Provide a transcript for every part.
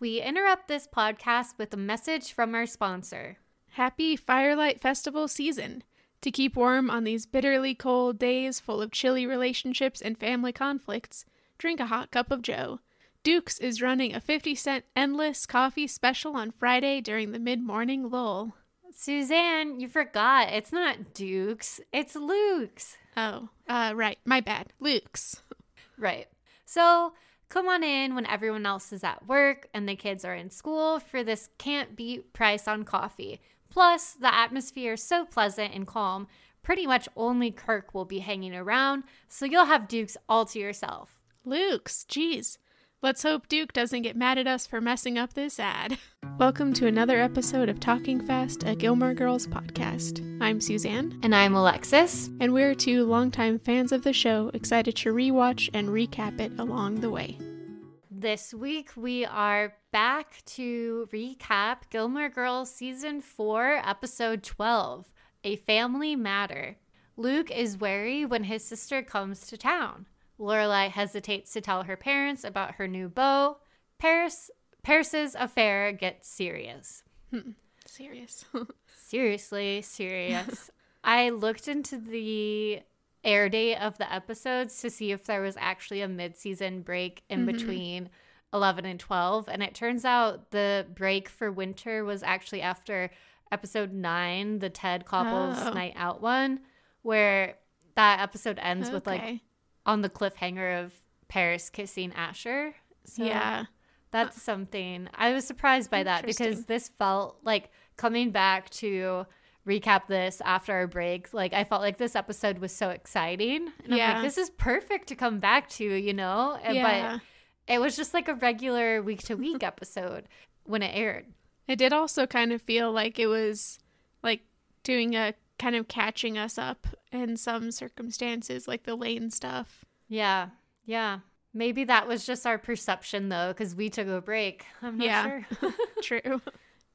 We interrupt this podcast with a message from our sponsor. Happy Firelight Festival season. To keep warm on these bitterly cold days full of chilly relationships and family conflicts, drink a hot cup of Joe. Duke's is running a 50 cent endless coffee special on Friday during the mid morning lull. Suzanne, you forgot. It's not Duke's, it's Luke's. Oh, uh, right. My bad. Luke's. Right. So come on in when everyone else is at work and the kids are in school for this can't beat price on coffee. Plus, the atmosphere is so pleasant and calm, pretty much only Kirk will be hanging around, so you'll have Duke's all to yourself. Luke's, geez. Let's hope Duke doesn't get mad at us for messing up this ad. Welcome to another episode of Talking Fast, a Gilmore Girls podcast. I'm Suzanne. And I'm Alexis. And we're two longtime fans of the show, excited to rewatch and recap it along the way. This week we are back to recap Gilmore Girls Season 4, Episode 12 A Family Matter. Luke is wary when his sister comes to town. Lorelai hesitates to tell her parents about her new beau. Paris Paris's affair gets serious. Hmm. Serious. Seriously, serious. I looked into the air date of the episodes to see if there was actually a mid-season break in mm-hmm. between 11 and 12 and it turns out the break for winter was actually after episode 9 the ted koppel's oh. night out one where that episode ends okay. with like on the cliffhanger of Paris kissing Asher. So yeah. That's something. I was surprised by that because this felt like coming back to recap this after our break. Like I felt like this episode was so exciting. And yeah. I'm like, this is perfect to come back to, you know? Yeah. But it was just like a regular week to week episode when it aired. It did also kind of feel like it was like doing a kind of catching us up in some circumstances, like the Lane stuff. Yeah. Yeah. Maybe that was just our perception though, because we took a break. I'm not yeah. sure. True.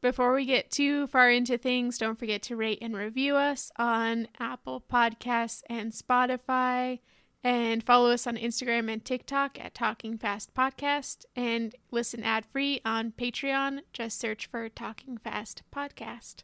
Before we get too far into things, don't forget to rate and review us on Apple Podcasts and Spotify. And follow us on Instagram and TikTok at Talking Fast Podcast. And listen ad free on Patreon. Just search for Talking Fast Podcast.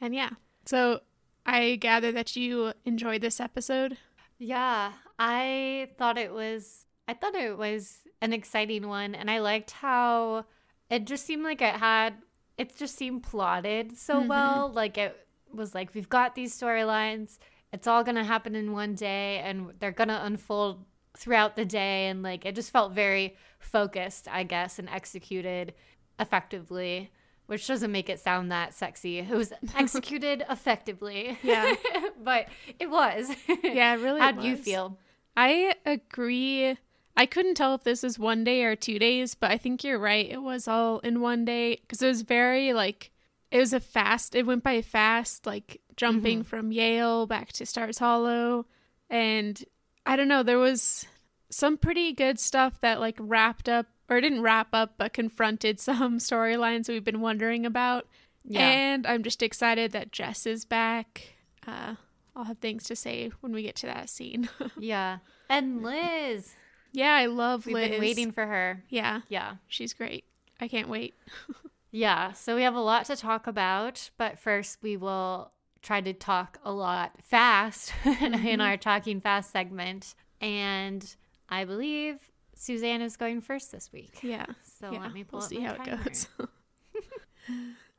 And yeah, so I gather that you enjoyed this episode. Yeah, I thought it was I thought it was an exciting one and I liked how it just seemed like it had it just seemed plotted so mm-hmm. well. Like it was like we've got these storylines, it's all going to happen in one day and they're going to unfold throughout the day and like it just felt very focused, I guess, and executed effectively which doesn't make it sound that sexy. It was executed effectively. Yeah. but it was. Yeah, it really How do you feel? I agree. I couldn't tell if this was one day or two days, but I think you're right. It was all in one day because it was very like it was a fast. It went by fast, like jumping mm-hmm. from Yale back to Stars Hollow, and I don't know. There was some pretty good stuff that like wrapped up or didn't wrap up, but confronted some storylines we've been wondering about. Yeah. And I'm just excited that Jess is back. Uh, I'll have things to say when we get to that scene. yeah. And Liz. Yeah, I love We've Liz. We've been waiting for her. Yeah. Yeah. She's great. I can't wait. yeah. So we have a lot to talk about, but first we will try to talk a lot fast mm-hmm. in our Talking Fast segment. And I believe Suzanne is going first this week. Yeah. So yeah, let me pull we'll see how it goes.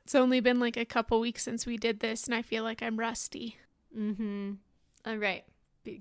it's only been like a couple weeks since we did this, and I feel like I'm rusty. Mm-hmm. All right.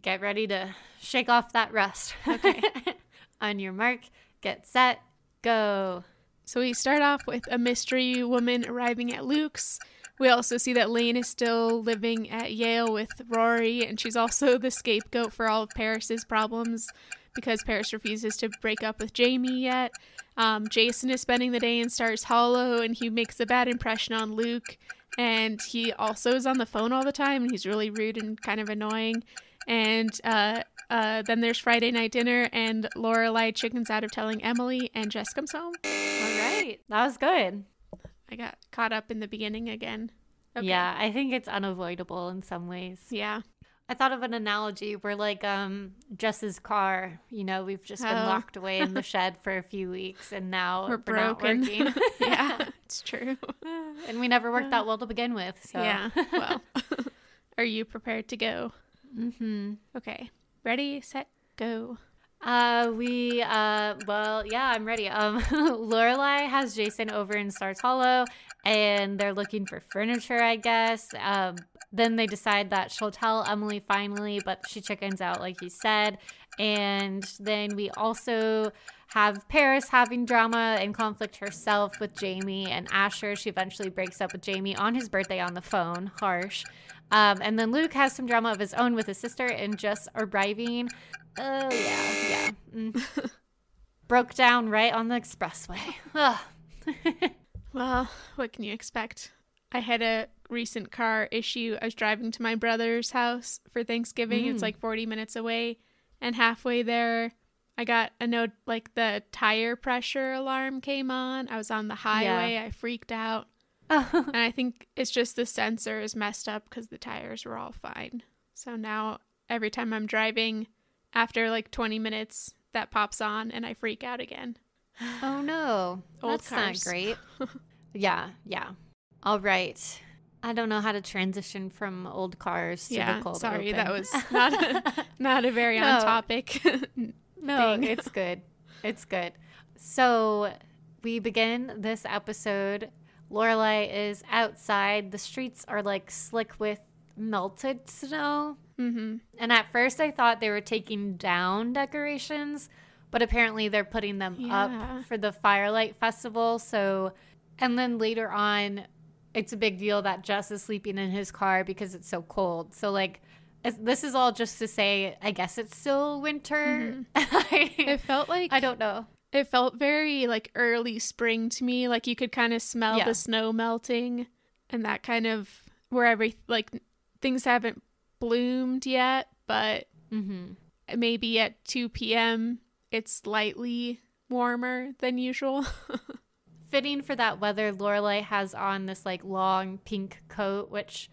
Get ready to shake off that rust. Okay. On your mark, get set, go. So we start off with a mystery woman arriving at Luke's. We also see that Lane is still living at Yale with Rory, and she's also the scapegoat for all of Paris's problems because Paris refuses to break up with Jamie yet. Um, Jason is spending the day in Stars Hollow, and he makes a bad impression on Luke. And he also is on the phone all the time, and he's really rude and kind of annoying. And uh, uh, then there's Friday night dinner, and Lorelai chickens out of telling Emily, and Jess comes home. All right, that was good. I got caught up in the beginning again. Okay. Yeah, I think it's unavoidable in some ways. Yeah. I thought of an analogy where like um Jess's car, you know, we've just been Oh. locked away in the shed for a few weeks and now We're we're, not broken. working. yeah, it's true. and we never worked that well to begin with. So Yeah. Well, are you prepared to go? Mm-hmm. Okay. Ready, set, go. Uh, we uh, well, yeah, I'm ready. Um, Lorelai has Jason over in Stars Hollow, and they're looking for furniture, I guess. Um, then they decide that she'll tell Emily finally, but she chickens out, like you said. And then we also have Paris having drama and conflict herself with Jamie and Asher. She eventually breaks up with Jamie on his birthday on the phone. Harsh. Um, and then Luke has some drama of his own with his sister and just arriving. Oh, yeah, yeah. Mm. Broke down right on the expressway. Well, what can you expect? I had a recent car issue. I was driving to my brother's house for Thanksgiving. It's Mm. like 40 minutes away. And halfway there, I got a note like the tire pressure alarm came on. I was on the highway. I freaked out. And I think it's just the sensor is messed up because the tires were all fine. So now every time I'm driving, after like 20 minutes, that pops on and I freak out again. Oh, no. That's not great. yeah, yeah. All right. I don't know how to transition from old cars to yeah, the cold sorry, open. that was not a, not a very on topic. No, thing. it's good. It's good. So we begin this episode. Lorelai is outside. The streets are like slick with melted snow. hmm And at first, I thought they were taking down decorations, but apparently they're putting them Yeah. up for the Firelight Festival. So, and then later on, it's a big deal that Jess is sleeping in his car because it's so cold. So, like, this is all just to say, I guess it's still winter. It felt like I don't know. it felt very like early spring to me. Like you could kind of smell Yeah. the snow melting, and that kind of where every like things haven't bloomed yet, but hmm maybe at 2 p.m. it's slightly warmer than usual. Fitting for that weather, Lorelai has on this like long pink coat, which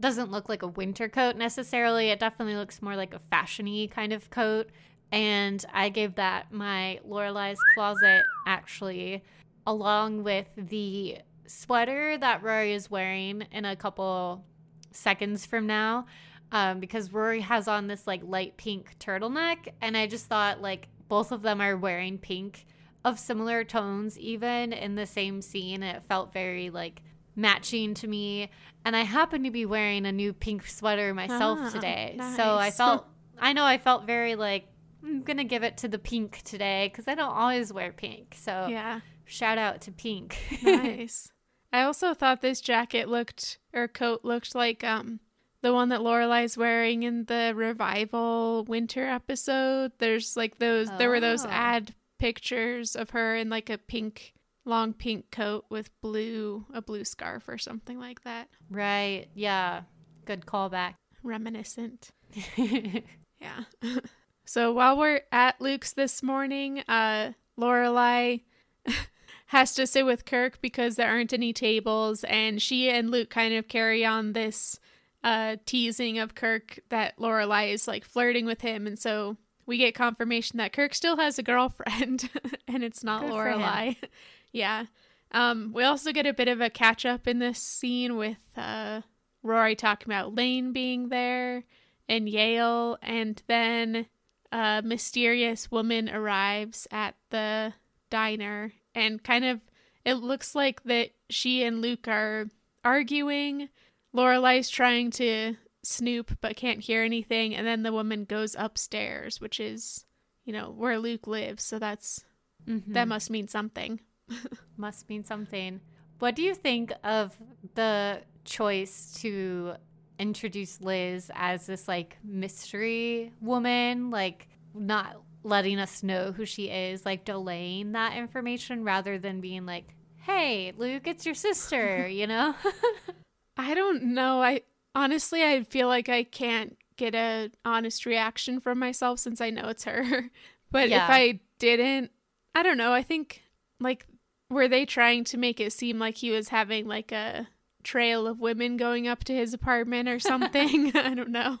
doesn't look like a winter coat necessarily. It definitely looks more like a fashiony kind of coat. And I gave that my Lorelai's closet actually, along with the sweater that Rory is wearing in a couple seconds from now. Um, because Rory has on this like light pink turtleneck, and I just thought like both of them are wearing pink of similar tones, even in the same scene. It felt very like matching to me. And I happen to be wearing a new pink sweater myself Ah, today. So I felt, I know I felt very like, I'm going to give it to the pink today because I don't always wear pink. So yeah, shout out to pink. nice. I also thought this jacket looked or coat looked like um the one that Lorelai's wearing in the revival winter episode. There's like those there were those Oh. ad pictures of her in like a pink long pink coat with blue a blue scarf or something like that. right. Yeah. Good callback. Reminiscent. Yeah. so while we're at Luke's this morning, uh Lorelai has to sit with Kirk because there aren't any tables and she and Luke kind of carry on this uh teasing of Kirk that Lorelai is like flirting with him and so we get confirmation that Kirk still has a girlfriend and it's not Good. Lorelai. yeah. Um we also get a bit of a catch up in this scene with uh Rory talking about Lane being there and Yale, and then a mysterious woman arrives at the diner, and kind of it looks like that she and Luke are arguing. Lorelai's trying to snoop but can't hear anything, and then the woman goes upstairs, which is, you know, where Luke lives. So that's Mhm. that must mean something. Must mean something. What do you think of the choice to introduce Liz as this like mystery woman, like not letting us know who she is, like delaying that information rather than being like, "Hey, Luke, it's your sister," you know? I don't know. I honestly I feel like I can't get a honest reaction from myself since I know it's her. but Yeah. if I didn't, I don't know. I think like were they trying to make it seem like he was having like a trail of women going up to his apartment or something. I don't know.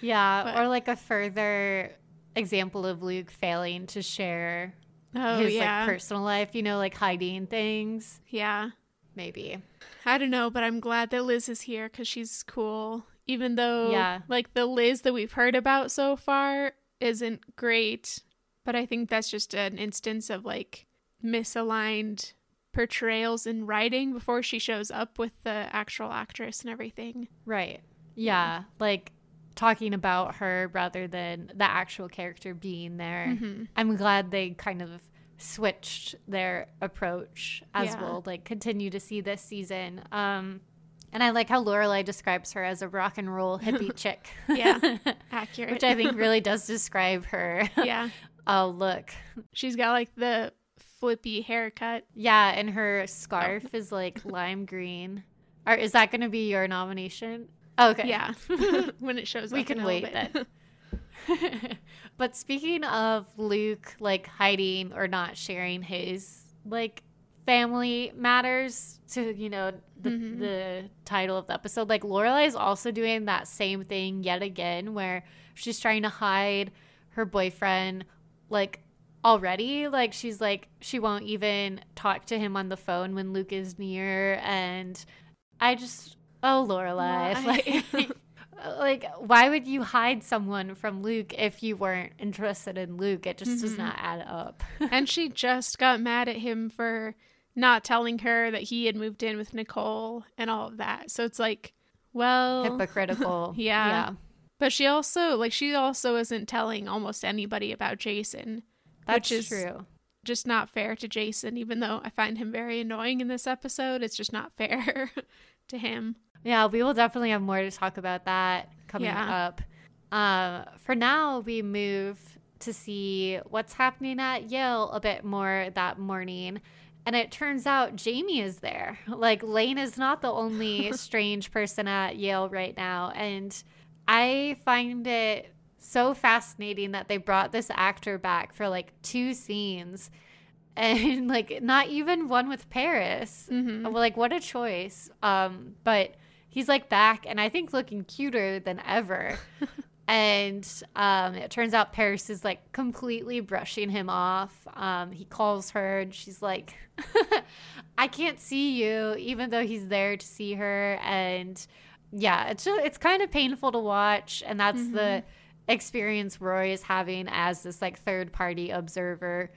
Yeah, But- or like a further example of Luke failing to share Oh his yeah. like personal life, you know, like hiding things, yeah. Maybe. I don't know, but I'm glad that Liz is here cuz she's cool. Even though Yeah. like the Liz that we've heard about so far isn't great, but I think that's just an instance of like misaligned portrayals in writing before she shows up with the actual actress and everything. Right. Yeah, like talking about her rather than the actual character being there. Mhm. I'm glad they kind of switched their approach as Yeah. we'll like continue to see this season. Um and I like how Lorelai describes her as a rock and roll hippie chick. Yeah. Accurate. Which I think really does describe her yeah. uh, look. She's got like the flippy haircut. Yeah, and her scarf is like lime green. Or is that going to be your nomination? Okay. Yeah. when it shows We up We can wait bit. then. but speaking of Luke like hiding or not sharing his like family matters to you know the Mhm. the title of the episode like Lorelai is also doing that same thing yet again where she's trying to hide her boyfriend like already like she's like she won't even talk to him on the phone when Luke is near and I just oh Lorelai like like why would you hide someone from Luke if you weren't interested in Luke? It just does Mhm. not add up. and she just got mad at him for not telling her that he had moved in with Nicole and all of that. So it's like, well, Hypocritical. Yeah. but she also like she also isn't telling almost anybody about Jason. That's Which is- true. Just not fair to Jason, even though I find him very annoying in this episode. It's just not fair to him. Yeah, we will definitely have more to talk about that coming Yeah. up. Um, for now, we move to see what's happening at Yale a bit more that morning. And it turns out Jamie is there. Like, Lane is not the only strange person at Yale right now. And I find it so fascinating that they brought this actor back for like two scenes and like not even one with Paris. Mhm. Like what a choice. Um, but he's like back and I think looking cuter than ever. and um, it turns out Paris is like completely brushing him off. Um, he calls her and she's like, I can't see you, even though he's there to see her. And yeah, it's just, it's kind of painful to watch. And that's the experience Rory is having as this like third party observer.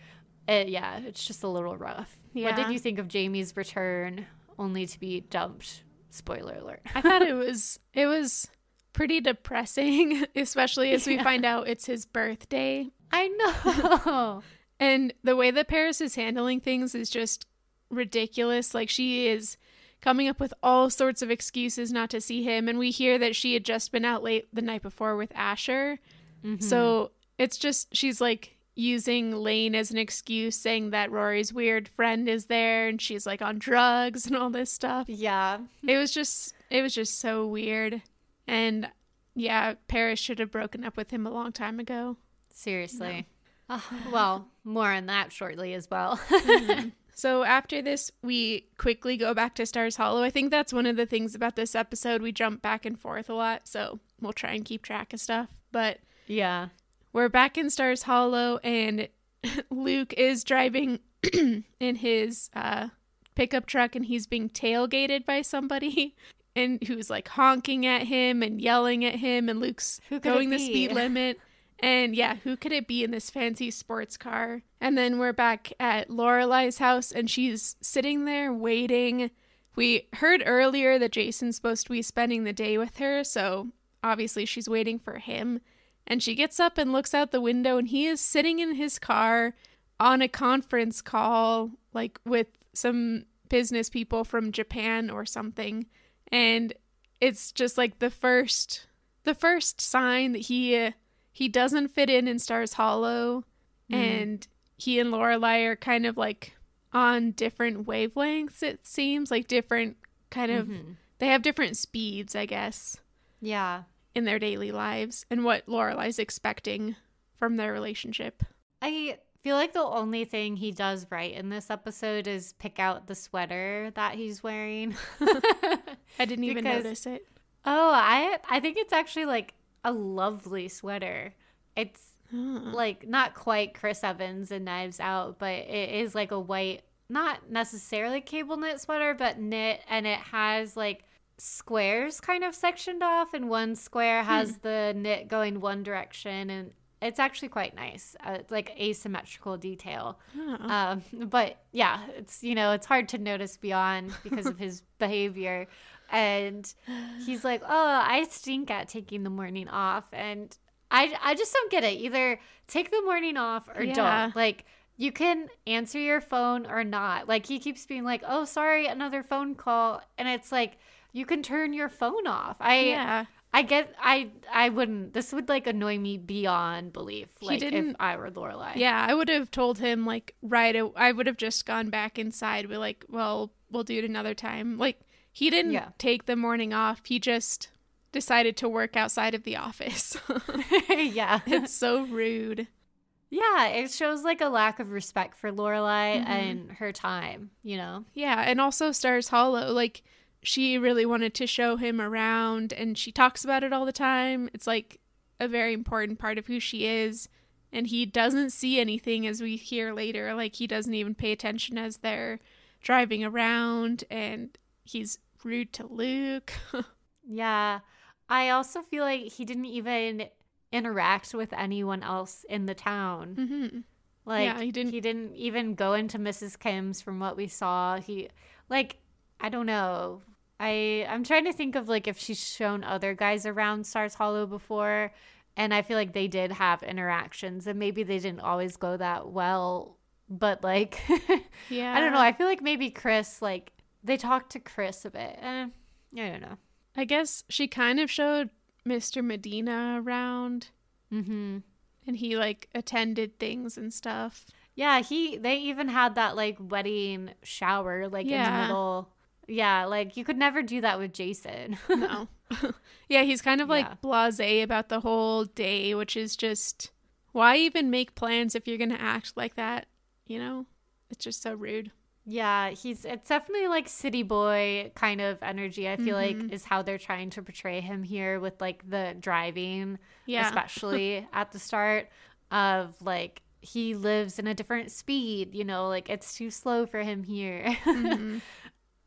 It, yeah, it's just a little rough. What did you think of Jamie's return only to be dumped? Spoiler alert. I thought it was it was pretty depressing, especially as we Yeah. find out it's his birthday. I know. And the way that Paris is handling things is just ridiculous. Like she is coming up with all sorts of excuses not to see him and we hear that she had just been out late the night before with Asher. Mhm. So it's just she's like using Lane as an excuse saying that Rory's weird friend is there and she's like on drugs and all this stuff. yeah. It was just it was just so weird. And yeah, Paris should have broken up with him a long time ago. Seriously. Ah, well, more on that shortly as well. So after this, we quickly go back to Stars Hollow. I think that's one of the things about this episode. We jump back and forth a lot, so we'll try and keep track of stuff. But yeah. We're back in Stars Hollow, and Luke is driving in his uh, pickup truck, and he's being tailgated by somebody. And who's like honking at him and yelling at him, and Luke's Who could it going the speed limit. And yeah, who could it be in this fancy sports car? And then we're back at Lorelai's house and she's sitting there waiting. We heard earlier that Jason's supposed to be spending the day with her, so obviously she's waiting for him. And she gets up and looks out the window and he is sitting in his car on a conference call like with some business people from Japan or something. And it's just like the first the first sign that he uh, he doesn't fit in in Stars Hollow, and he and Lorelai are kind of like on different wavelengths. It seems like different kind of Mhm. they have different speeds, I guess, Yeah. In their daily lives and what Lorelai's expecting from their relationship. I feel like the only thing he does right in this episode is pick out the sweater that he's wearing. I didn't even Because- notice it. oh, I I think it's actually like a lovely sweater. It's Oh. like not quite Chris Evans and Knives Out, but it is like a white, not necessarily cable knit sweater, but knit, and it has like squares kind of sectioned off, and one square has the knit going one direction, and it's actually quite nice. Uh, it's like asymmetrical detail. Oh. Um, but yeah, it's you know it's hard to notice beyond because of his behavior, and he's like, "Oh, I stink at taking the morning off," and I I just don't get it. Either take the morning off or Yeah. don't. Like you can answer your phone or not. Like he keeps being like, "Oh, sorry, another phone call," and it's like you can turn your phone off. I yeah. I get I I wouldn't. This would like annoy me beyond belief. Like if didn't- I were Lorelai. Yeah, I would have told him like right. I would have just gone back inside. Be like, well, we'll do it another time. Like he didn't Yeah. take the morning off. He just decided to work outside of the office. yeah. it's so rude. Yeah, it shows like a lack of respect for Lorelai Mhm. and her time, you know. Yeah, and also Stars Hollow. Like she really wanted to show him around, and she talks about it all the time. It's like a very important part of who she is. And he doesn't see anything, as we hear later. Like he doesn't even pay attention as they're driving around, and he's rude to Luke. Yeah. I also feel like he didn't even interact with anyone else in the town. hmm Like Yeah, he didn't- he didn't even go into Mrs. Kim's from what we saw. He like I don't know. I I'm trying to think of like if she's shown other guys around Stars Hollow before and I feel like they did have interactions and maybe they didn't always go that well, but like Yeah, I don't know. I feel like maybe Chris, like, they talked to Chris a bit. Eh, I don't know. I guess she kind of showed Mr. Medina around, Mm-hmm. and he like attended things and stuff. Yeah, he, they even had that, like, wedding shower, like, in the Yeah. middle. Yeah, like, you could never do that with Jason. No. yeah, he's kind of like Yeah. blasé about the whole day, which is just why even make plans if you're going to act like that, you know? It's just so rude. yeah, he's, it's definitely like city boy kind of energy, I feel Mhm. like, is how they're trying to portray him here with, like, the driving. Yeah. especially at the start of like he lives in a different speed you know like it's too slow for him here Mhm.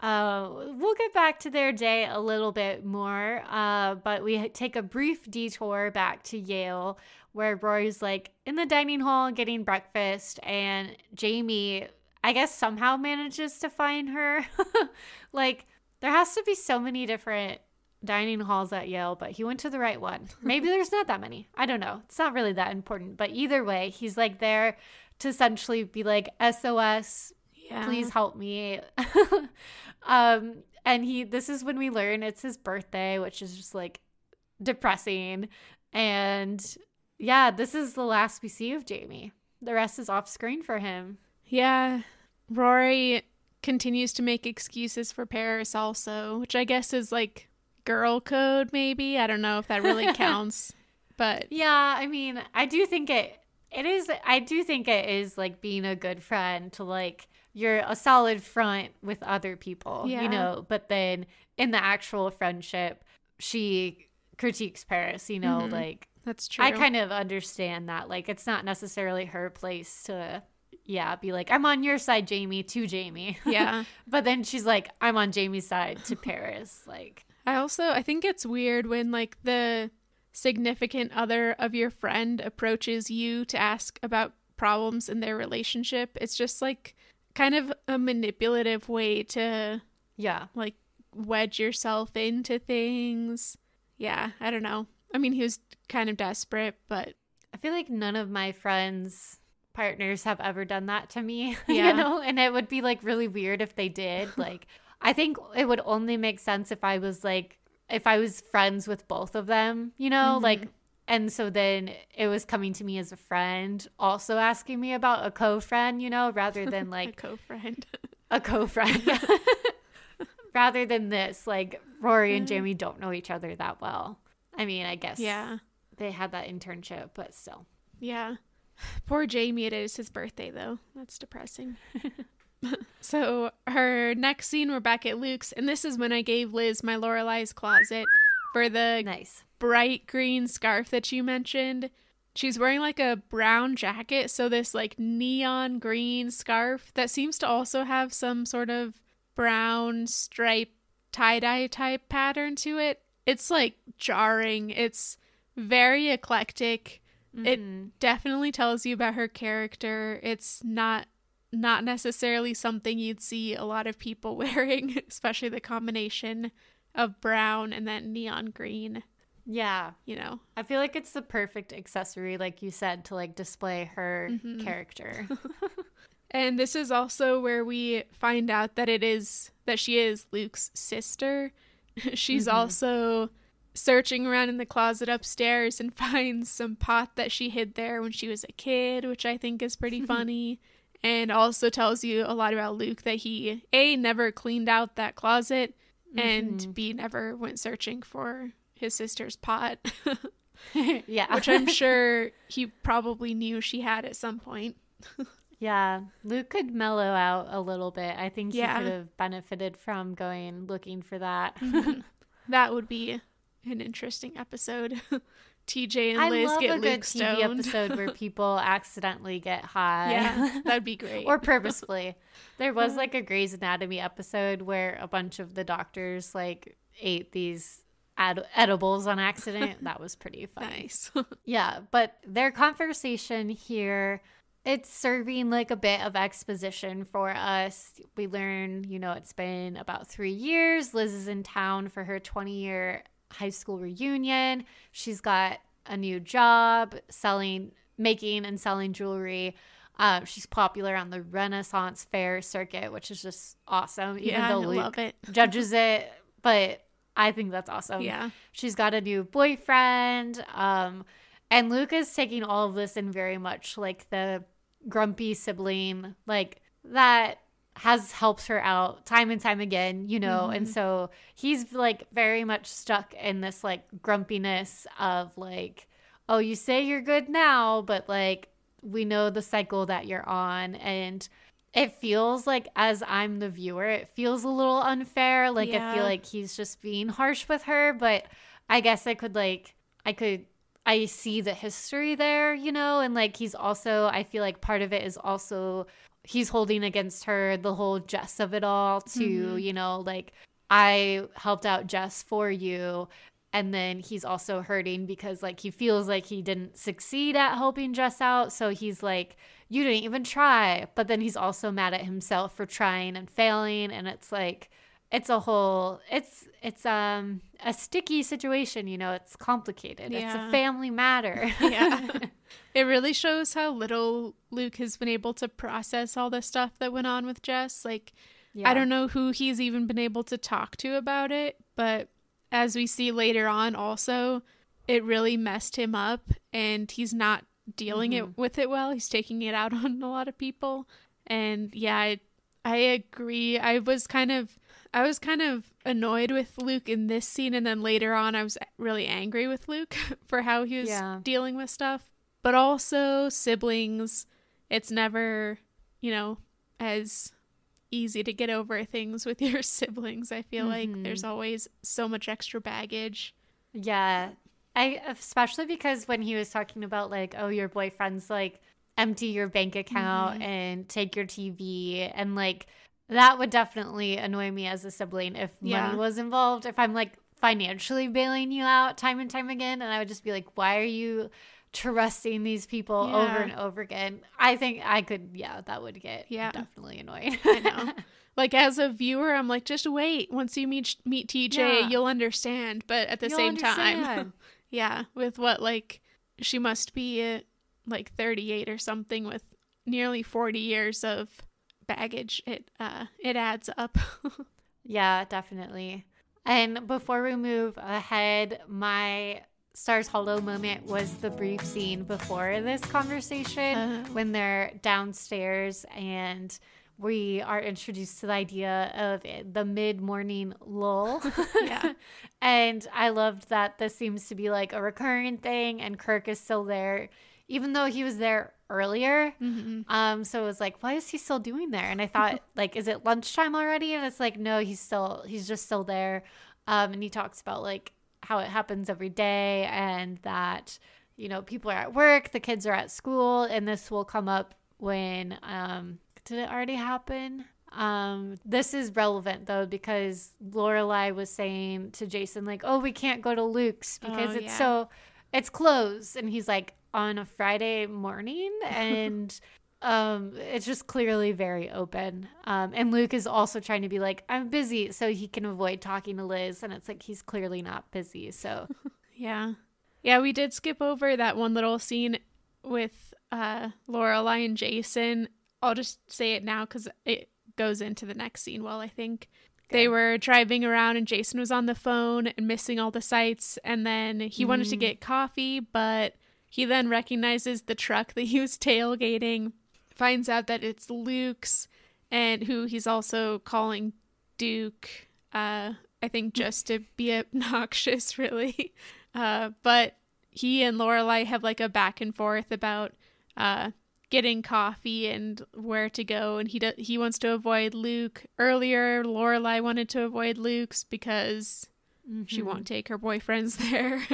Uh, we'll get back to their day a little bit more uh, but we take a brief detour back to yale where rory's like in the dining hall getting breakfast and jamie i guess somehow manages to find her like there has to be so many different dining halls at Yale, but he went to the right one. Maybe there's not that many. I don't know. It's not really that important. But either way, he's like there to essentially be like SOS, Yeah. please help me. um and he this is when we learn it's his birthday, which is just like depressing. And yeah, this is the last we see of Jamie. The rest is off screen for him. Yeah. Rory continues to make excuses for Paris also, which I guess is like girl code maybe. I don't know if that really counts. But Yeah, I mean, I do think it it is I do think it is like being a good friend to like you're a solid front with other people, Yeah. you know, but then in the actual friendship, she critiques Paris, you know, Mhm. like that's true. I kind of understand that. Like it's not necessarily her place to yeah, be like, I'm on your side, Jamie, to Jamie. Yeah. but then she's like, I'm on Jamie's side to Paris. Like I also I think it's weird when like the significant other of your friend approaches you to ask about problems in their relationship. It's just like kind of a manipulative way to yeah. like wedge yourself into things. Yeah, I don't know. I mean, he was kind of desperate, but I feel like none of my friends' partners have ever done that to me, Yeah. you know? And it would be like really weird if they did. Like, I think it would only make sense if I was like, if I was friends with both of them, you know? Mhm. Like, and so then it was coming to me as a friend, also asking me about a co friend, you know, rather than like a like co-friend. a co friend. rather than this, like, Rory and. Jamie don't know each other that well. I mean, I guess yeah. they had that internship, but still. Yeah. Poor Jamie, it is his birthday though. That's depressing. so her next scene, we're back at Luke's, and this is when I gave Liz my Lorelai's closet for the Nice. bright green scarf that you mentioned. She's wearing like a brown jacket, so this like neon green scarf that seems to also have some sort of brown stripe tie dye type pattern to it. It's like jarring. It's very eclectic. It Mhm. definitely tells you about her character. It's not not necessarily something you'd see a lot of people wearing, especially the combination of brown and then neon green, Yeah. you know. I feel like it's the perfect accessory, like you said, to like display her Mhm. character. And this is also where we find out that it is that she is Luke's sister. She's Mhm. also searching around in the closet upstairs and finds some pot that she hid there when she was a kid, which I think is pretty funny. And also tells you a lot about Luke that he A never cleaned out that closet and Mhm. B never went searching for his sister's pot, yeah. which I'm sure he probably knew she had at some point. yeah. Luke could mellow out a little bit. I think Yeah. he could have benefited from going looking for that. That would be an interesting episode. TJ and I Liz love get a good Luke TV episode where people accidentally get high. yeah, that'd be great. or purposefully. There was like a Grey's Anatomy episode where a bunch of the doctors like ate these ed- edibles on accident. That was pretty funny. nice. Yeah, but their conversation here it's serving like a bit of exposition for us. We learn, you know, it's been about 3 years. Liz is in town for her 20 year high school reunion. She's got a new job selling making and selling jewelry. Uh, she's popular on the Renaissance Fair circuit, which is just awesome. Even yeah, I though Luke love it. judges it, but I think that's awesome. yeah, She's got a new boyfriend. Um, and Luke is taking all of this in very much like the grumpy sibling, like that has helped her out time and time again, you know. And Mhm. so he's like very much stuck in this like grumpiness of like, oh, you say you're good now, but like we know the cycle that you're on. And it feels like as I'm the viewer, it feels a little unfair. Like I feel like he's just being harsh with her, but I guess I could like I could I see the history there, you know, and like he's also I feel like part of it is also he's holding against her the whole Jess of it all to, Mhm. you know, like I helped out Jess for you and then he's also hurting because like he feels like he didn't succeed at helping Jess out, so he's like you didn't even try, but then he's also mad at himself for trying and failing and it's like it's a whole it's it's um a sticky situation you know it's complicated it's a family matter yeah. it really shows how little Luke has been able to process all the stuff that went on with Jess. Like, I don't know who he's even been able to talk to about it, but as we see later on, also, it really messed him up and he's not dealing it mm-hmm. with it well. He's taking it out on a lot of people. And yeah, I, I agree. I was kind of I was kind of annoyed with Luke in this scene and then later on I was really angry with Luke for how he was Yeah. dealing with stuff. But also siblings, it's never, you know, as easy to get over things with your siblings. I feel like Mhm. there's always so much extra baggage. yeah i especially because when he was talking about like oh your boyfriend's like empty your bank account Mhm. and take your tv and like that would definitely annoy me as a sibling if Yeah. money was involved if i'm like financially bailing you out time and time again and i would just be like why are you trusting these people over and over again i think i could yeah that would get Yeah. definitely annoying I know. Like as a viewer, I'm like, just wait. Once you meet meet TJ, Yeah. you'll understand. But at the You'll same time, yeah, with what like she must be uh, like 38 or something with nearly 40 years of baggage. It uh it adds up. Yeah, definitely. And before we move ahead, my Stars Hollow moment was the brief scene before this conversation Uh. when they're downstairs and we are introduced to the idea of it- the mid morning lull. Yeah. and I loved that this seems to be like a recurring thing, and Kirk is still there, even though he was there earlier. Mhm. Um, so it was like, why is he still doing there? And I thought, like, is it lunchtime already? And it's like, no, he's still he's just still there. Um, and he talks about like how it happens every day and that you know people are at work, the kids are at school, and this will come up when um did it already happen? Um, this is relevant though because Lorelai was saying to Jason like, "Oh, we can't go to Luke's because Oh, it's yeah. so it's closed," and he's like, "On a Friday morning," and um, it's just clearly very open. Um, and Luke is also trying to be like, "I'm busy," so he can avoid talking to Liz, and it's like he's clearly not busy. So Yeah. Yeah, we did skip over that one little scene with uh Lorelai and Jason. I'll just say it now cuz it goes into the next scene well, I think. They were driving around and Jason was on the phone and missing all the sights and then he wanted to Mhm. get coffee, but he then recognizes the truck that he was tailgating, finds out that it's Luke's and who he's also calling Duke. Uh I think just to be obnoxious really. Uh, but he and Lorelai have like a back and forth about uh, getting coffee and where to go, and he do- he wants to avoid Luke. Earlier, Lorelai wanted to avoid Luke's because she Mhm. won't take her boyfriends there.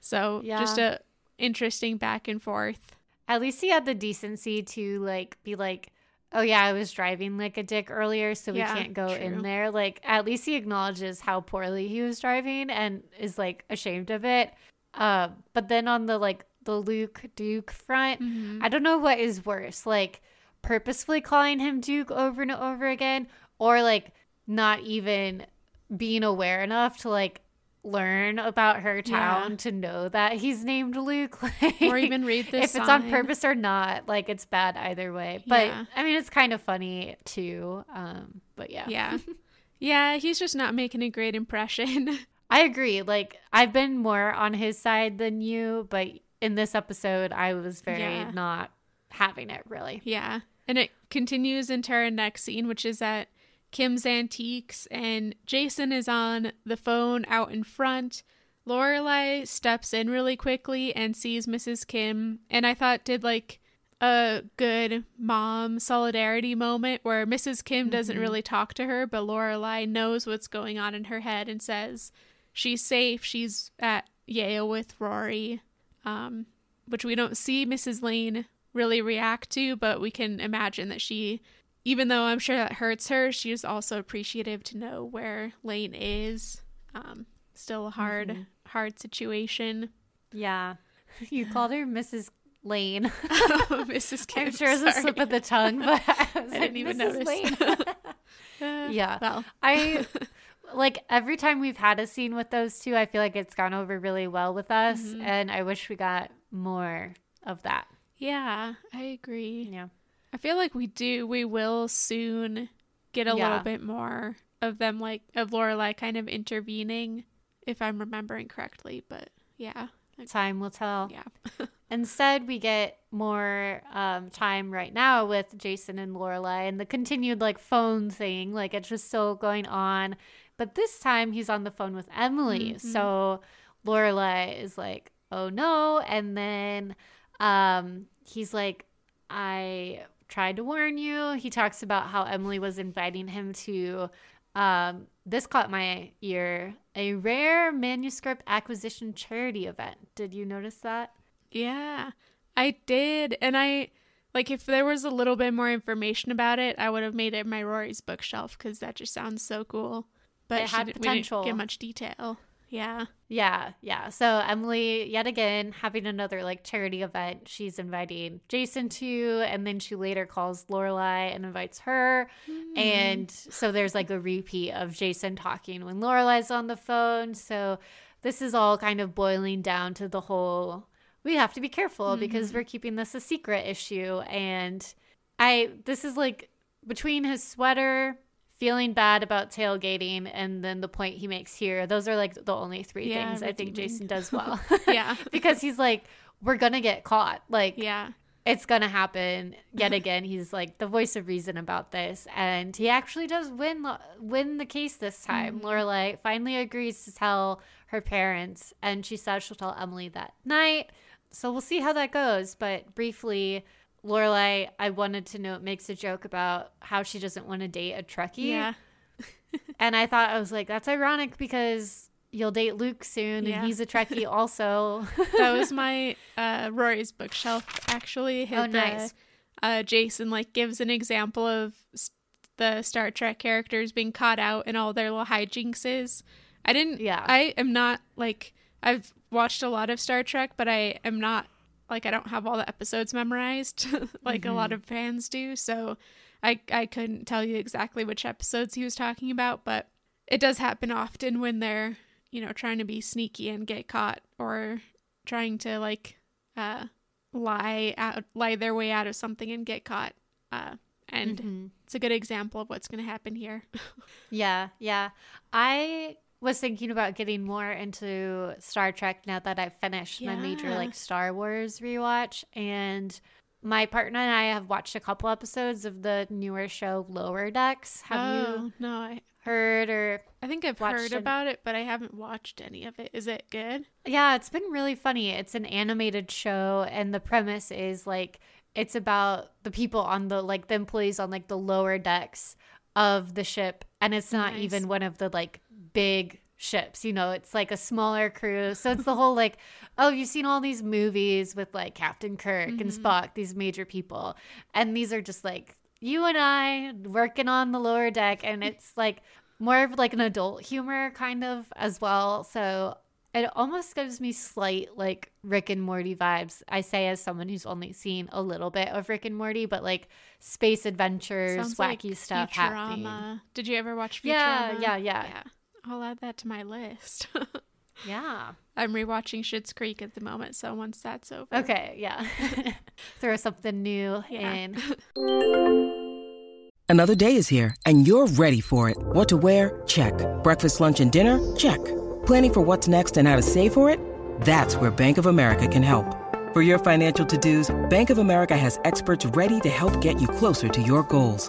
so just Yeah. a interesting back and forth. At least he had the decency to like be like, "Oh yeah, I was driving like a dick earlier, so Yeah, we can't go true. in there." Like at least he acknowledges how poorly he was driving and is like ashamed of it. Uh, but then on the like the Luke Duke front, Mhm. I don't know what is worse, like purposefully calling him Duke over and over again, or like not even being aware enough to like learn about her town to know that he's named Luke. Like, Or even read this. if it's on purpose or not, like it's bad either way. But Yeah. I mean, it's kind of funny too. Um, but yeah, Yeah. yeah, he's just not making a great impression. I agree. Like I've been more on his side than you, but in this episode, I was very Yeah. not having it really. Yeah. And it continues into our next scene, which is at Kim's Antiques, and Jason is on the phone out in front. Lorelai steps in really quickly and sees Mrs. Kim, and I thought did like a good mom solidarity moment where Mrs. Kim doesn't Mhm. really talk to her, but Lorelai knows what's going on in her head and says she's safe. She's at Yale with Rory, um, which we don't see Mrs. Lane really react to, but we can imagine that she, even though I'm sure that hurts her, she is also appreciative to know where Lane is. Um, still a hard, Mhm. hard situation. Yeah, you called her Mrs. Lane. Mrs. Kim. I'm sure it's a slip of the tongue, but I, I like, didn't even "Mrs. notice. Lane." Uh, yeah, Well, I like every time we've had a scene with those two, I feel like it's gone over really well with us, Mhm. and I wish we got more of that. yeah, I agree. Yeah. I feel like we do. We will soon get a Yeah. little bit more of them, like of Lorelai kind of intervening, if I'm remembering correctly. But yeah, Time will tell. yeah, Instead, we get more um, time right now with Jason and Lorelai and the continued like phone thing. Like it's just still going on. But this time he's on the phone with Emily. Mhm. So Lorelai is like, oh no. And then um, he's like, I tried to warn you. He talks about how Emily was inviting him to. Um, this caught my ear a rare manuscript acquisition charity event. Did you notice that? yeah. I did, and I like if there was a little bit more information about it, I would have made it my Rory's bookshelf because that just sounds so cool. But It had didn't- we didn't potential. get much detail. Yeah. Yeah, yeah. So Emily, yet again, having another like charity event, she's inviting Jason to, and then she later calls Lorelai and invites her. Mm-hmm. And so there's like a repeat of Jason talking when Lorelai's on the phone. So this is all kind of boiling down to the whole we have to be careful because Mhm. we're keeping this a secret issue. And I this is like between his sweater, feeling bad about tailgating, and then the point he makes here, those are like the only three Yeah, things I think. Jason does well. yeah. because he's like, we're gonna get caught. Like Yeah. it's gonna happen yet again. He's like the voice of reason about this, and he actually does win win the case this time. Mhm. Lorelai finally agrees to tell her parents, and she says she'll tell Emily that night. so we'll see how that goes. But briefly, Lorelai, I wanted to note, makes a joke about how she doesn't want to date a Trekkie. Yeah. and I thought I was like, that's ironic because you'll date Luke soon, Yeah. and he's a Trekkie also. that was my uh Rory's bookshelf actually. Oh, His- nice. Uh, Jason like gives an example of the Star Trek characters being caught out in all their little hijinkses. I didn't. Yeah. I am not like I've watched a lot of Star Trek, but I am not like I don't have all the episodes memorized like a lot of fans do. So I I couldn't tell you exactly which episodes he was talking about, but it does happen often when they're you know trying to be sneaky and get caught or trying to like uh lie out lie their way out of something and get caught uh and Mhm. it's a good example of what's going to happen here Yeah, yeah. I was thinking about getting more into Star Trek now that I've finished my major like Star Wars rewatch and my partner and I have watched a couple episodes of the newer show Lower Decks. Have you Oh, no i heard or i think i've heard about it but i haven't watched any of it is it good Yeah, it's been really funny. It's an animated show and the premise is like it's about the people on the like the employees on like the lower decks of the ship and it's not Nice. even one of the like big ships, you know, it's like a smaller crew. So it's the whole like oh, you've seen all these movies with like Captain Kirk and Mhm. Spock, these major people. And these are just like you and I working on the lower deck and it's like more of like an adult humor kind of as well. So it almost gives me slight like Rick and Morty vibes. I say as someone who's only seen a little bit of Rick and Morty, but like space adventures, Sounds wacky like stuff happening. Did you ever watch Futurama? Yeah, yeah, yeah, yeah i'll add that to my list yeah. i'm rewatching Schitt's creek at the moment so once that's over Okay, yeah. Throw something new Yeah. in. Another day is here, and you're ready for it. What to wear? Check. Breakfast, lunch, and dinner? Check. Planning for what's next and how to save for it? That's where Bank of America can help. For your financial to-dos, Bank of America has experts ready to help get you closer to your goals.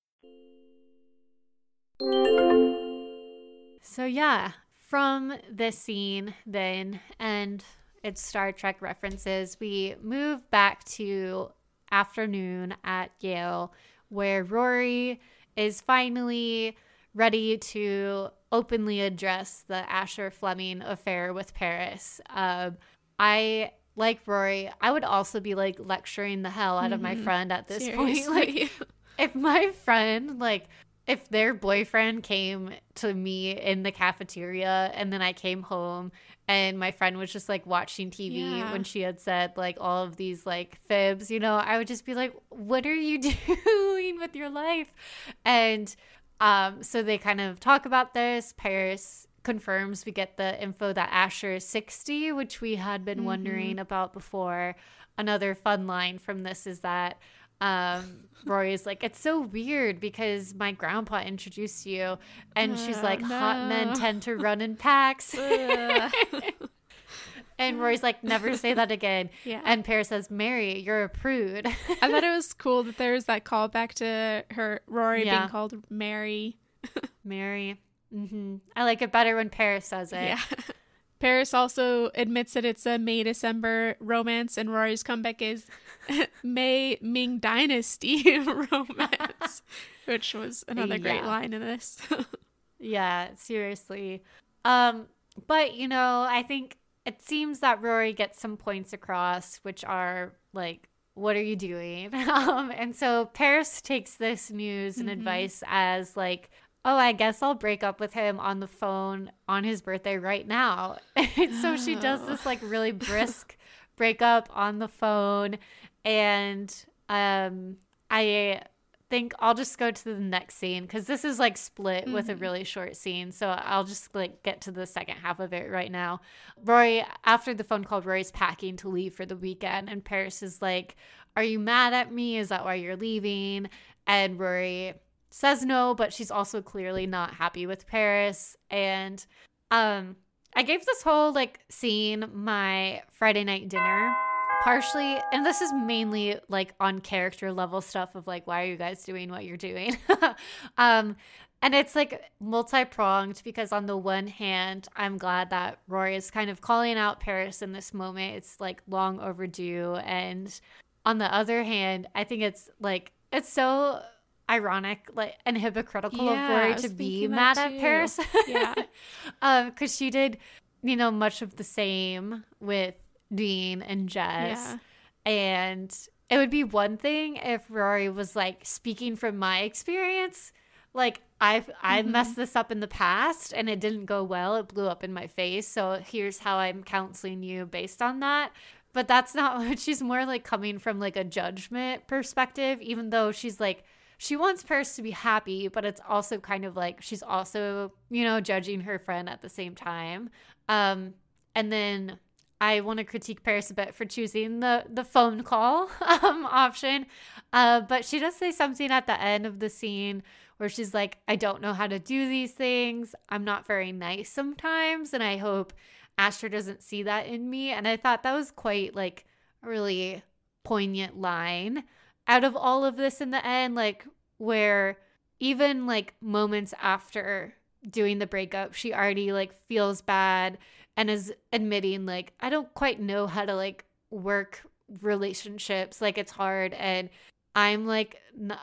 So yeah, from this scene then and its Star Trek references, we move back to afternoon at Yale where Rory is finally ready to openly address the Asher Fleming affair with Paris. Um, I like Rory. I would also be like lecturing the hell out of my friend at this point. Like if my friend like if their boyfriend came to me in the cafeteria and then I came home and my friend was just like watching TV Yeah. when she had said like all of these like fibs, you know, I would just be like, "What are you doing with your life?" And um so they kind of talk about this. Paris confirms we get the info that Asher is 60, which we had been wondering about before. Another fun line from this is that um, Rory is like, it's so weird because my grandpa introduced you. And she's Oh, like, hot men tend to run in packs. And Rory's like, never say that again. Yeah. And Paris says, Mary, you're a prude. I thought it was cool that there was that callback to her Rory Yeah. being called Mary. Mary. hmm I like it better when Paris says it. Yeah. Paris also admits that it's a May December romance, and Rory's comeback is May Ming Dynasty romance, which was another great line in this. Yeah, seriously. Um, but you know, I think it seems that Rory gets some points across, which are like, what are you doing? um, and so Paris takes this news and advice as like, oh, I guess I'll break up with him on the phone on his birthday right now. so she does this like really brisk breakup on the phone. And um, I think I'll just go to the next scene because this is like split mm-hmm. with a mm-hmm. really short scene. So I'll just like get to the second half of it right now. Rory, after the phone call, Rory's packing to leave for the weekend, and Paris is like, Are you mad at me? Is that why you're leaving? And Rory says no, but she's also clearly not happy with Paris. And um, I gave this whole like scene my Friday night dinner partially and this is mainly like on character level stuff of like why are you guys doing what you're doing? Um and it's like multi-pronged because on the one hand i'm glad that rory is kind of calling out paris in this moment. It's like long overdue. And on the other hand i think it's like it's so ironic like and hypocritical yeah, of rory to be mad at paris. Yeah. Um because she did you know much of the same with Dean and Jess. Yeah. And it would be one thing if Rory was like speaking from my experience. Like I've I mm-hmm. messed this up in the past and it didn't go well. It blew up in my face. So here's how I'm counseling you based on that. But that's not what she's more like coming from like a judgment perspective, even though she's like she wants Paris to be happy, but it's also kind of like she's also, you know, judging her friend at the same time. Um, and then I want to critique Paris a bit for choosing the the phone call um, option. Uh, but she does say something at the end of the scene where she's like, I don't know how to do these things. I'm not very nice sometimes. And I hope Asher doesn't see that in me. And I thought that was quite like a really poignant line out of all of this in the end, like where even like moments after doing the breakup, she already like feels bad and is admitting like I don't quite know how to like work relationships. Like it's hard and I'm like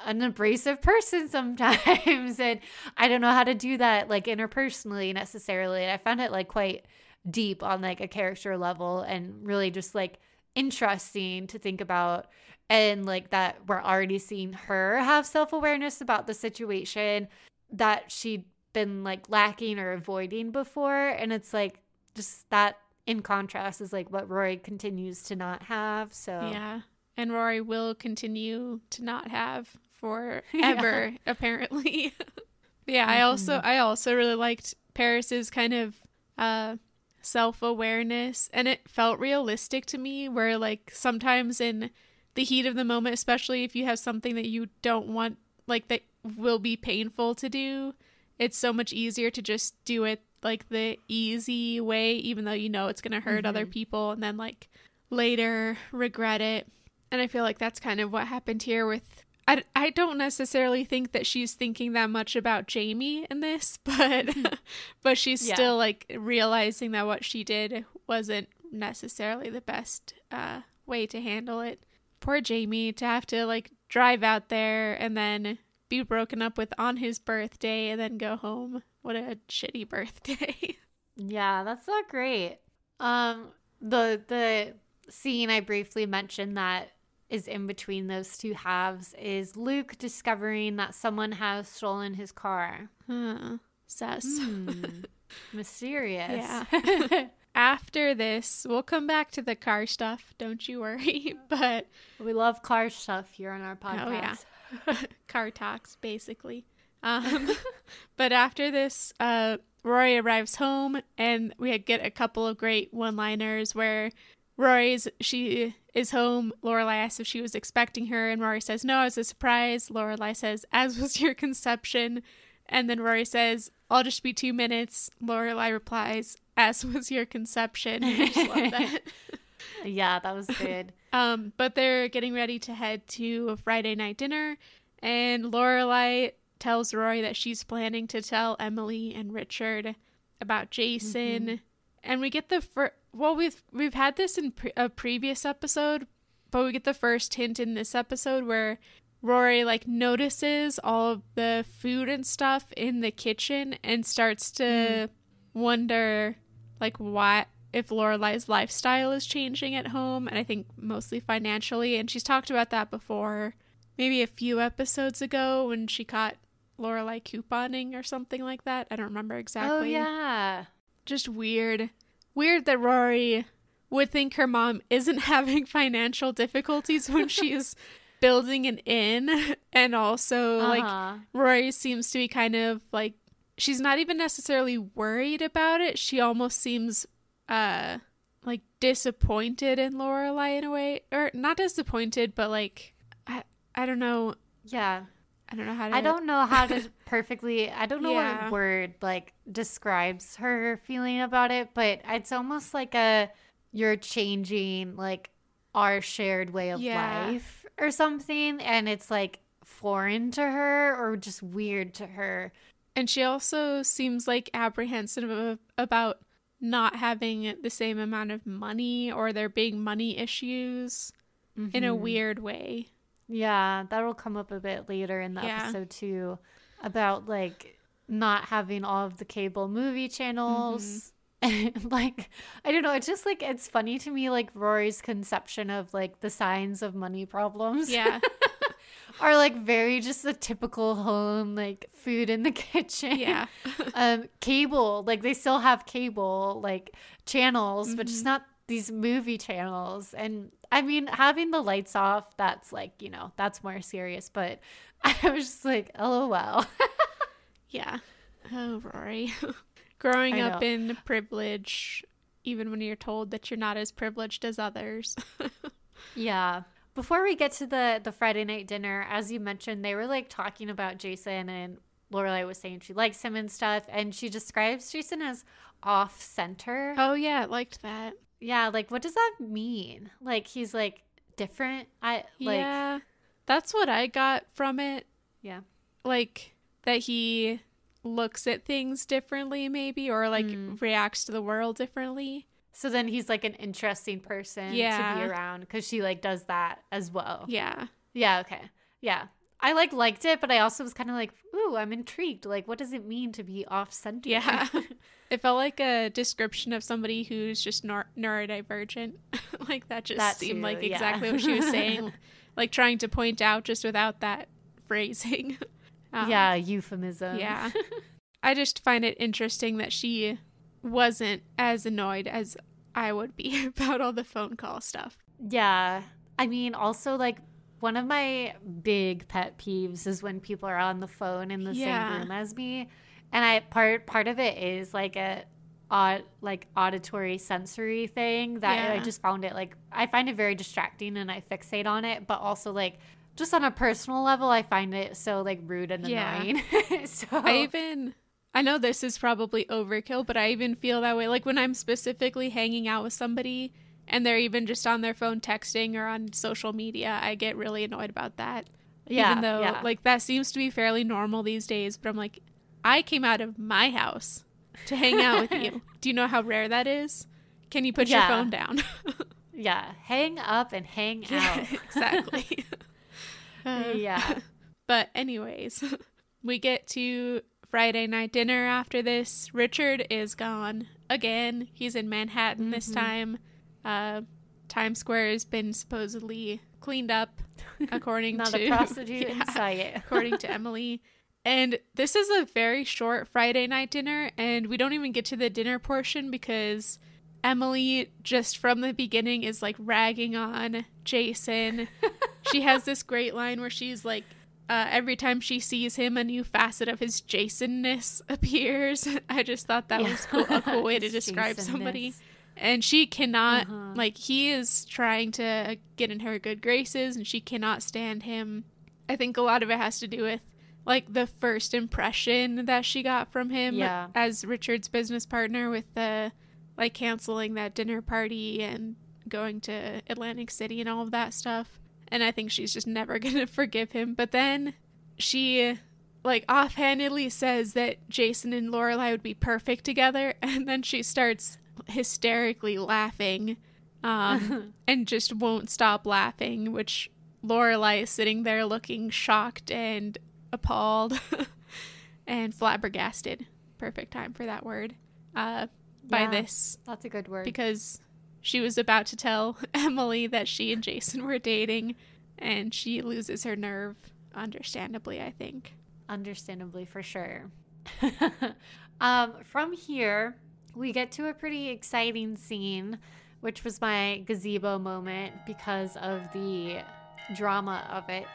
an abrasive person sometimes and I don't know how to do that like interpersonally necessarily. And I found it like quite deep on like a character level and really just like interesting to think about and like that we're already seeing her have self-awareness about the situation that she'd been like lacking or avoiding before and it's like just that in contrast is like what Rory continues to not have. So yeah, and Rory will continue to not have forever, yeah. apparently. yeah, mm-hmm. I also I also really liked Paris's kind of uh self awareness, and it felt realistic to me. Where like sometimes in the heat of the moment, especially if you have something that you don't want, like that will be painful to do, it's so much easier to just do it like the easy way, even though you know it's going to hurt mm-hmm. other people, and then like later regret it. And I feel like that's kind of what happened here with. I, I don't necessarily think that she's thinking that much about Jamie in this, but but she's yeah. still like realizing that what she did wasn't necessarily the best uh, way to handle it. Poor Jamie to have to like drive out there and then be broken up with on his birthday and then go home what a shitty birthday. yeah, that's not great. Um the the scene I briefly mentioned that is in between those two halves is Luke discovering that someone has stolen his car. Huh. Sus. Mm. Mysterious. Yeah. After this, we'll come back to the car stuff, don't you worry. But we love car stuff here on our podcast. Oh yeah. car talks basically. Um, but after this, uh, Rory arrives home, and we get a couple of great one-liners where Rory's she is home. Lorelai asks if she was expecting her, and Rory says no, it was a surprise. Lorelai says, "As was your conception," and then Rory says, "I'll just be two minutes." Lorelai replies, "As was your conception." I just love that. yeah, that was good. um, but they're getting ready to head to a Friday night dinner, and Lorelai tells Rory that she's planning to tell Emily and Richard about Jason. Mm-hmm. And we get the first well we've we've had this in pre- a previous episode, but we get the first hint in this episode where Rory like notices all of the food and stuff in the kitchen and starts to mm. wonder like why if Lorelai's lifestyle is changing at home and I think mostly financially and she's talked about that before maybe a few episodes ago when she caught Lorelai couponing or something like that. I don't remember exactly. Oh yeah. Just weird. Weird that Rory would think her mom isn't having financial difficulties when she's building an inn and also Uh-huh. like Rory seems to be kind of like she's not even necessarily worried about it. She almost seems uh like disappointed in Lorelai in a way or not disappointed but like I I don't know yeah. I don't know how to I don't know how to perfectly. I don't know Yeah. what word like describes her feeling about it, but it's almost like a you're changing like our shared way of Yeah. life or something, and it's like foreign to her or just weird to her. And she also seems like apprehensive about not having the same amount of money or there being money issues in a Mhm. weird way. Yeah, that'll come up a bit later in the Yeah. episode too, about like not having all of the cable movie channels. And like I don't know, it's just like it's funny to me like Rory's conception of like the signs of money problems Yeah. are like very just a typical home like food in the kitchen. yeah. um cable, like they still have cable like channels, but Mm-hmm. just not these movie channels. And I mean, having the lights off, that's like, you know, that's more serious, but I was just like, oh, lol. Yeah. Oh, Rory. Growing I up know. in privilege, even when you're told that you're not as privileged as others. Yeah. Before we get to the the Friday night dinner, as you mentioned, they were like talking about Jason and Lorelai was saying she likes him and stuff, and she describes Jason as off center. oh, yeah. I liked that. Yeah, like what does that mean? Like he's like different. I like yeah. That's what I got from it. yeah. Like that he looks at things differently, maybe, or like Mm. reacts to the world differently. So then he's like an interesting person to be around because she like does that as well. Yeah. Yeah. Okay. Yeah. I like liked it, but I also was kind of like, ooh, I'm intrigued. Like, what does it mean to be off center? Yeah. it felt like a description of somebody who's just neur- neurodivergent. like that just That seemed too, like yeah. exactly what she was saying. like trying to point out just without that phrasing. Um, yeah. Euphemism. Yeah. I just find it interesting that she wasn't as annoyed as I would be about all the phone call stuff. Yeah. I mean, also like one of my big pet peeves is when people are on the phone in the Yeah. same room as me, and I part part of it is like a aud like auditory sensory thing that I just found it like I find it very distracting and I fixate on it, but also like just on a personal level, I find it so like rude and Yeah. annoying. so I even I know this is probably overkill, but I even feel that way like when I'm specifically hanging out with somebody and they're even just on their phone texting or on social media, I get really annoyed about that. yeah, even though yeah. like that seems to be fairly normal these days, but I'm like I came out of my house to hang out with you. Do you know how rare that is? Can you put Yeah. your phone down? yeah, hang up and hang yeah, out. exactly. Uh, yeah. But anyways, we get to Friday night dinner after this. Richard is gone again. He's in Manhattan this Mm-hmm. time. Uh, Times Square has been supposedly cleaned up, according Not to a prostitute Yeah, according to Emily. And this is a very short Friday night dinner, and we don't even get to the dinner portion because Emily, just from the beginning, is like ragging on Jason. she has this great line where she's like, uh, every time she sees him, a new facet of his Jasonness appears. I just thought that was cool, a cool way to describe somebody. And she cannot, Uh-huh. like, he is trying to get in her good graces, and she cannot stand him. I think a lot of it has to do with, like, the first impression that she got from him Yeah. as Richard's business partner with the, like, canceling that dinner party and going to Atlantic City and all of that stuff. And I think she's just never going to forgive him. But then she like offhandedly says that Jason and Lorelai would be perfect together, and then she starts hysterically laughing, um, and just won't stop laughing. Which Lorelai is sitting there looking shocked and appalled, and flabbergasted. Perfect time for that word. Uh, by Yeah. this That's a good word. because she was about to tell Emily that she and Jason were dating, and she loses her nerve, understandably, I think. Understandably, for sure. um, from here, we get to a pretty exciting scene which was my gazebo moment because of the drama of it.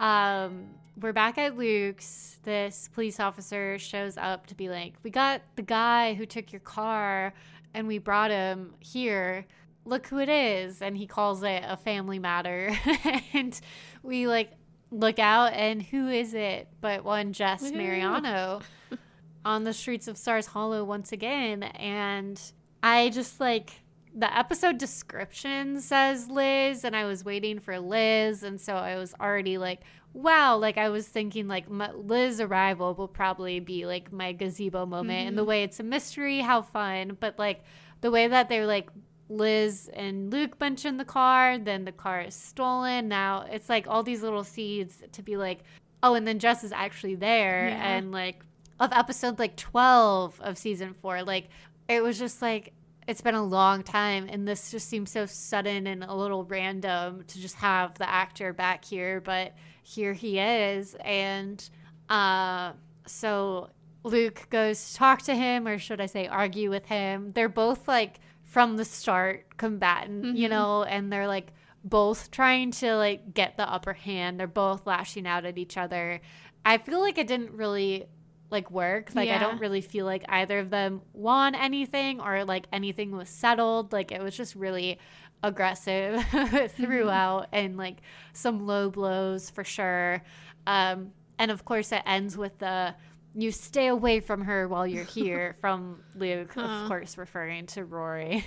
Um, we're back at Luke's. This police officer shows up to be like, We got the guy who took your car and we brought him here. Look who it is. And he calls it a family matter. and we like look out, and who is it but one Jess Mariano on the streets of Stars Hollow once again. And I just like the episode description says Liz, and I was waiting for Liz, and so I was already like, wow, like I was thinking like my, Liz arrival will probably be like my gazebo moment, and the mm-hmm. way it's a mystery, how fun, but like the way that they're like Liz and Luke mention the car, then the car is stolen. Now it's like all these little seeds to be like, oh, and then Jess is actually there, Yeah. and like of episode like 12 of season four, like it was just like it's been a long time and this just seems so sudden and a little random to just have the actor back here but here he is and uh so luke goes to talk to him or should i say argue with him. They're both like from the start combatant you Mhm. know and they're like both trying to like get the upper hand. They're both lashing out at each other. I feel like it didn't really like work like i don't really feel like either of them won anything or like anything was settled like it was just really aggressive throughout and like some low blows for sure um and of course it ends with the you stay away from her while you're here from luke Huh. of course referring to rory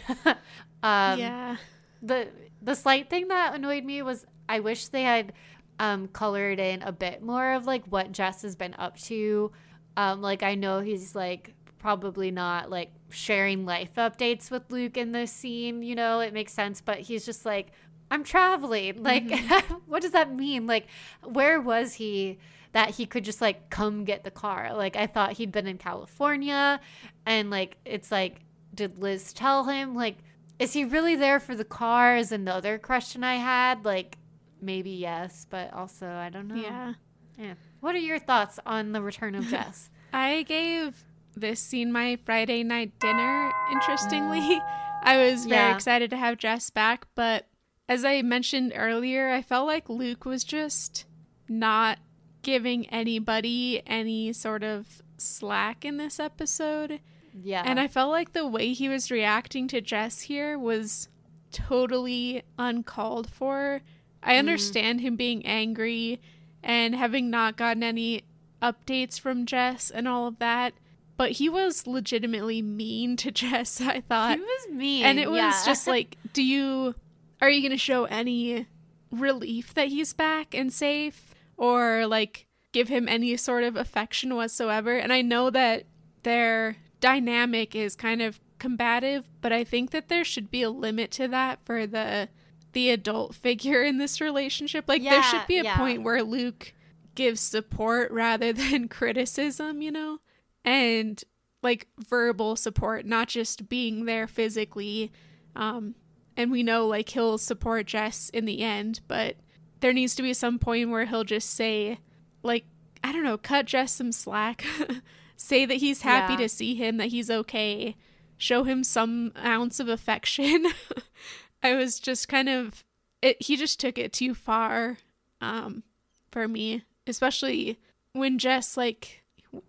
um yeah. the the slight thing that annoyed me was I wish they had um colored in a bit more of like what Jess has been up to. Um like I know he's like probably not like sharing life updates with Luke in this scene, you know, it makes sense, but he's just like I'm traveling. Like what does that mean? Like where was he that he could just like come get the car? Like I thought he'd been in California and like it's like did Liz tell him like is he really there for the car is another question I had. Like, maybe yes, but also I don't know. Yeah. Yeah. What are your thoughts on the return of Jess? I gave this scene my Friday night dinner, interestingly. Mm. I was very Yeah. excited to have Jess back, but as I mentioned earlier, I felt like Luke was just not giving anybody any sort of slack in this episode. yeah. And I felt like the way he was reacting to Jess here was totally uncalled for. I mm-hmm. understand him being angry and having not gotten any updates from Jess and all of that, but he was legitimately mean to Jess, I thought. he was mean. and it was yeah. just like, do you are you going to show any relief that he's back and safe or like give him any sort of affection whatsoever? And I know that their dynamic is kind of combative, but I think that there should be a limit to that for the the adult figure in this relationship. Like there should be a yeah. point where Luke gives support rather than criticism, you know? And like verbal support, not just being there physically. Um and we know like he'll support Jess in the end, but there needs to be some point where he'll just say like I don't know, cut Jess some slack. say that he's happy Yeah. to see him, that he's okay. Show him some ounce of affection. I was just kind of it he just took it too far um for me, especially when Jess like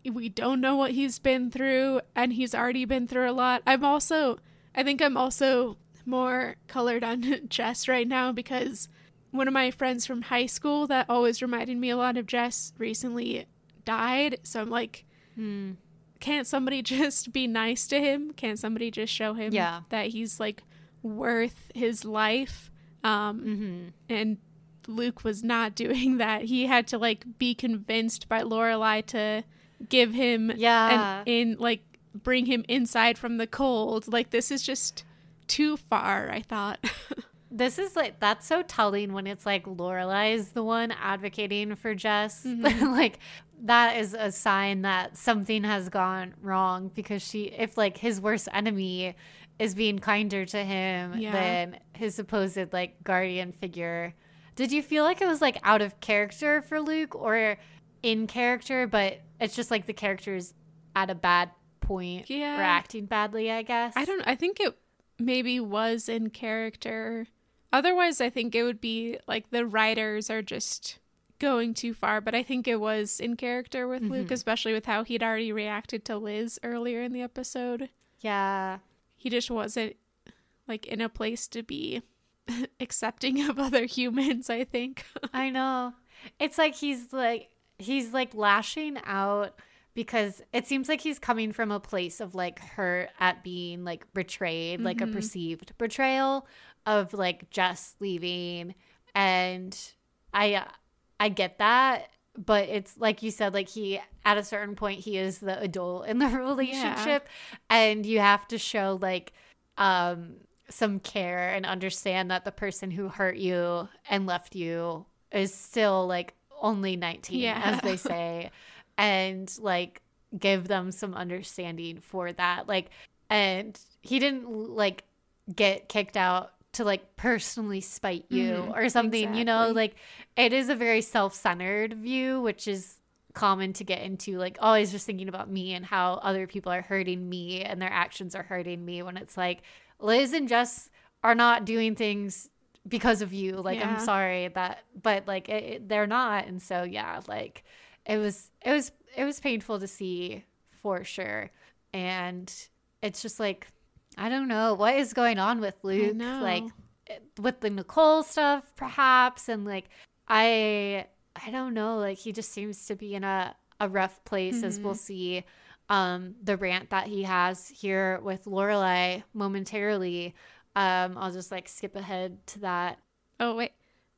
we don't know what he's been through and he's already been through a lot. I'm also I think I'm also more colored on Jess right now because one of my friends from high school that always reminded me a lot of Jess recently died. So I'm like, Hmm. can't somebody just be nice to him? Can't somebody just show him Yeah. that he's like worth his life? Um, Mm-hmm. and Luke was not doing that. He had to like be convinced by Lorelai to give him Yeah. and in like bring him inside from the cold. Like this is just too far. I thought. This is like that's so telling when it's like Lorelai's the one advocating for Jess. like that is a sign that something has gone wrong because she if like his worst enemy is being kinder to him Yeah. than his supposed like guardian figure. Did you feel like it was like out of character for Luke or in character, but it's just like the character's at a bad point Yeah. or acting badly, I guess. I don't. I think it maybe was in character. Otherwise, I think it would be like the writers are just going too far, but I think it was in character with Luke, Mm-hmm. especially with how he'd already reacted to Liz earlier in the episode. Yeah. He just wasn't like in a place to be accepting of other humans, I think. I know. It's like he's like he's like lashing out because it seems like he's coming from a place of like hurt at being like betrayed, like a mm-hmm. perceived betrayal of like just leaving and I I get that, but it's like you said like he at a certain point he is the adult in the relationship and you have to show like um some care and understand that the person who hurt you and left you is still like only 19 Yeah. as they say and like give them some understanding for that like and he didn't like get kicked out to like personally spite you Mhm, or something you know? Like it is a very self-centered view which is common to get into like always just thinking about me and how other people are hurting me and their actions are hurting me when it's like Liz and Jess are not doing things because of you. Like Yeah. I'm sorry that but like it, it- they're not. And so yeah like it was it was it was painful to see for sure. And it's just like I don't know what is going on with Luke know. like with the Nicole stuff perhaps and like I I don't know like he just seems to be in a a rough place as we'll see um the rant that he has here with Lorelai momentarily um I'll just like skip ahead to that Oh wait,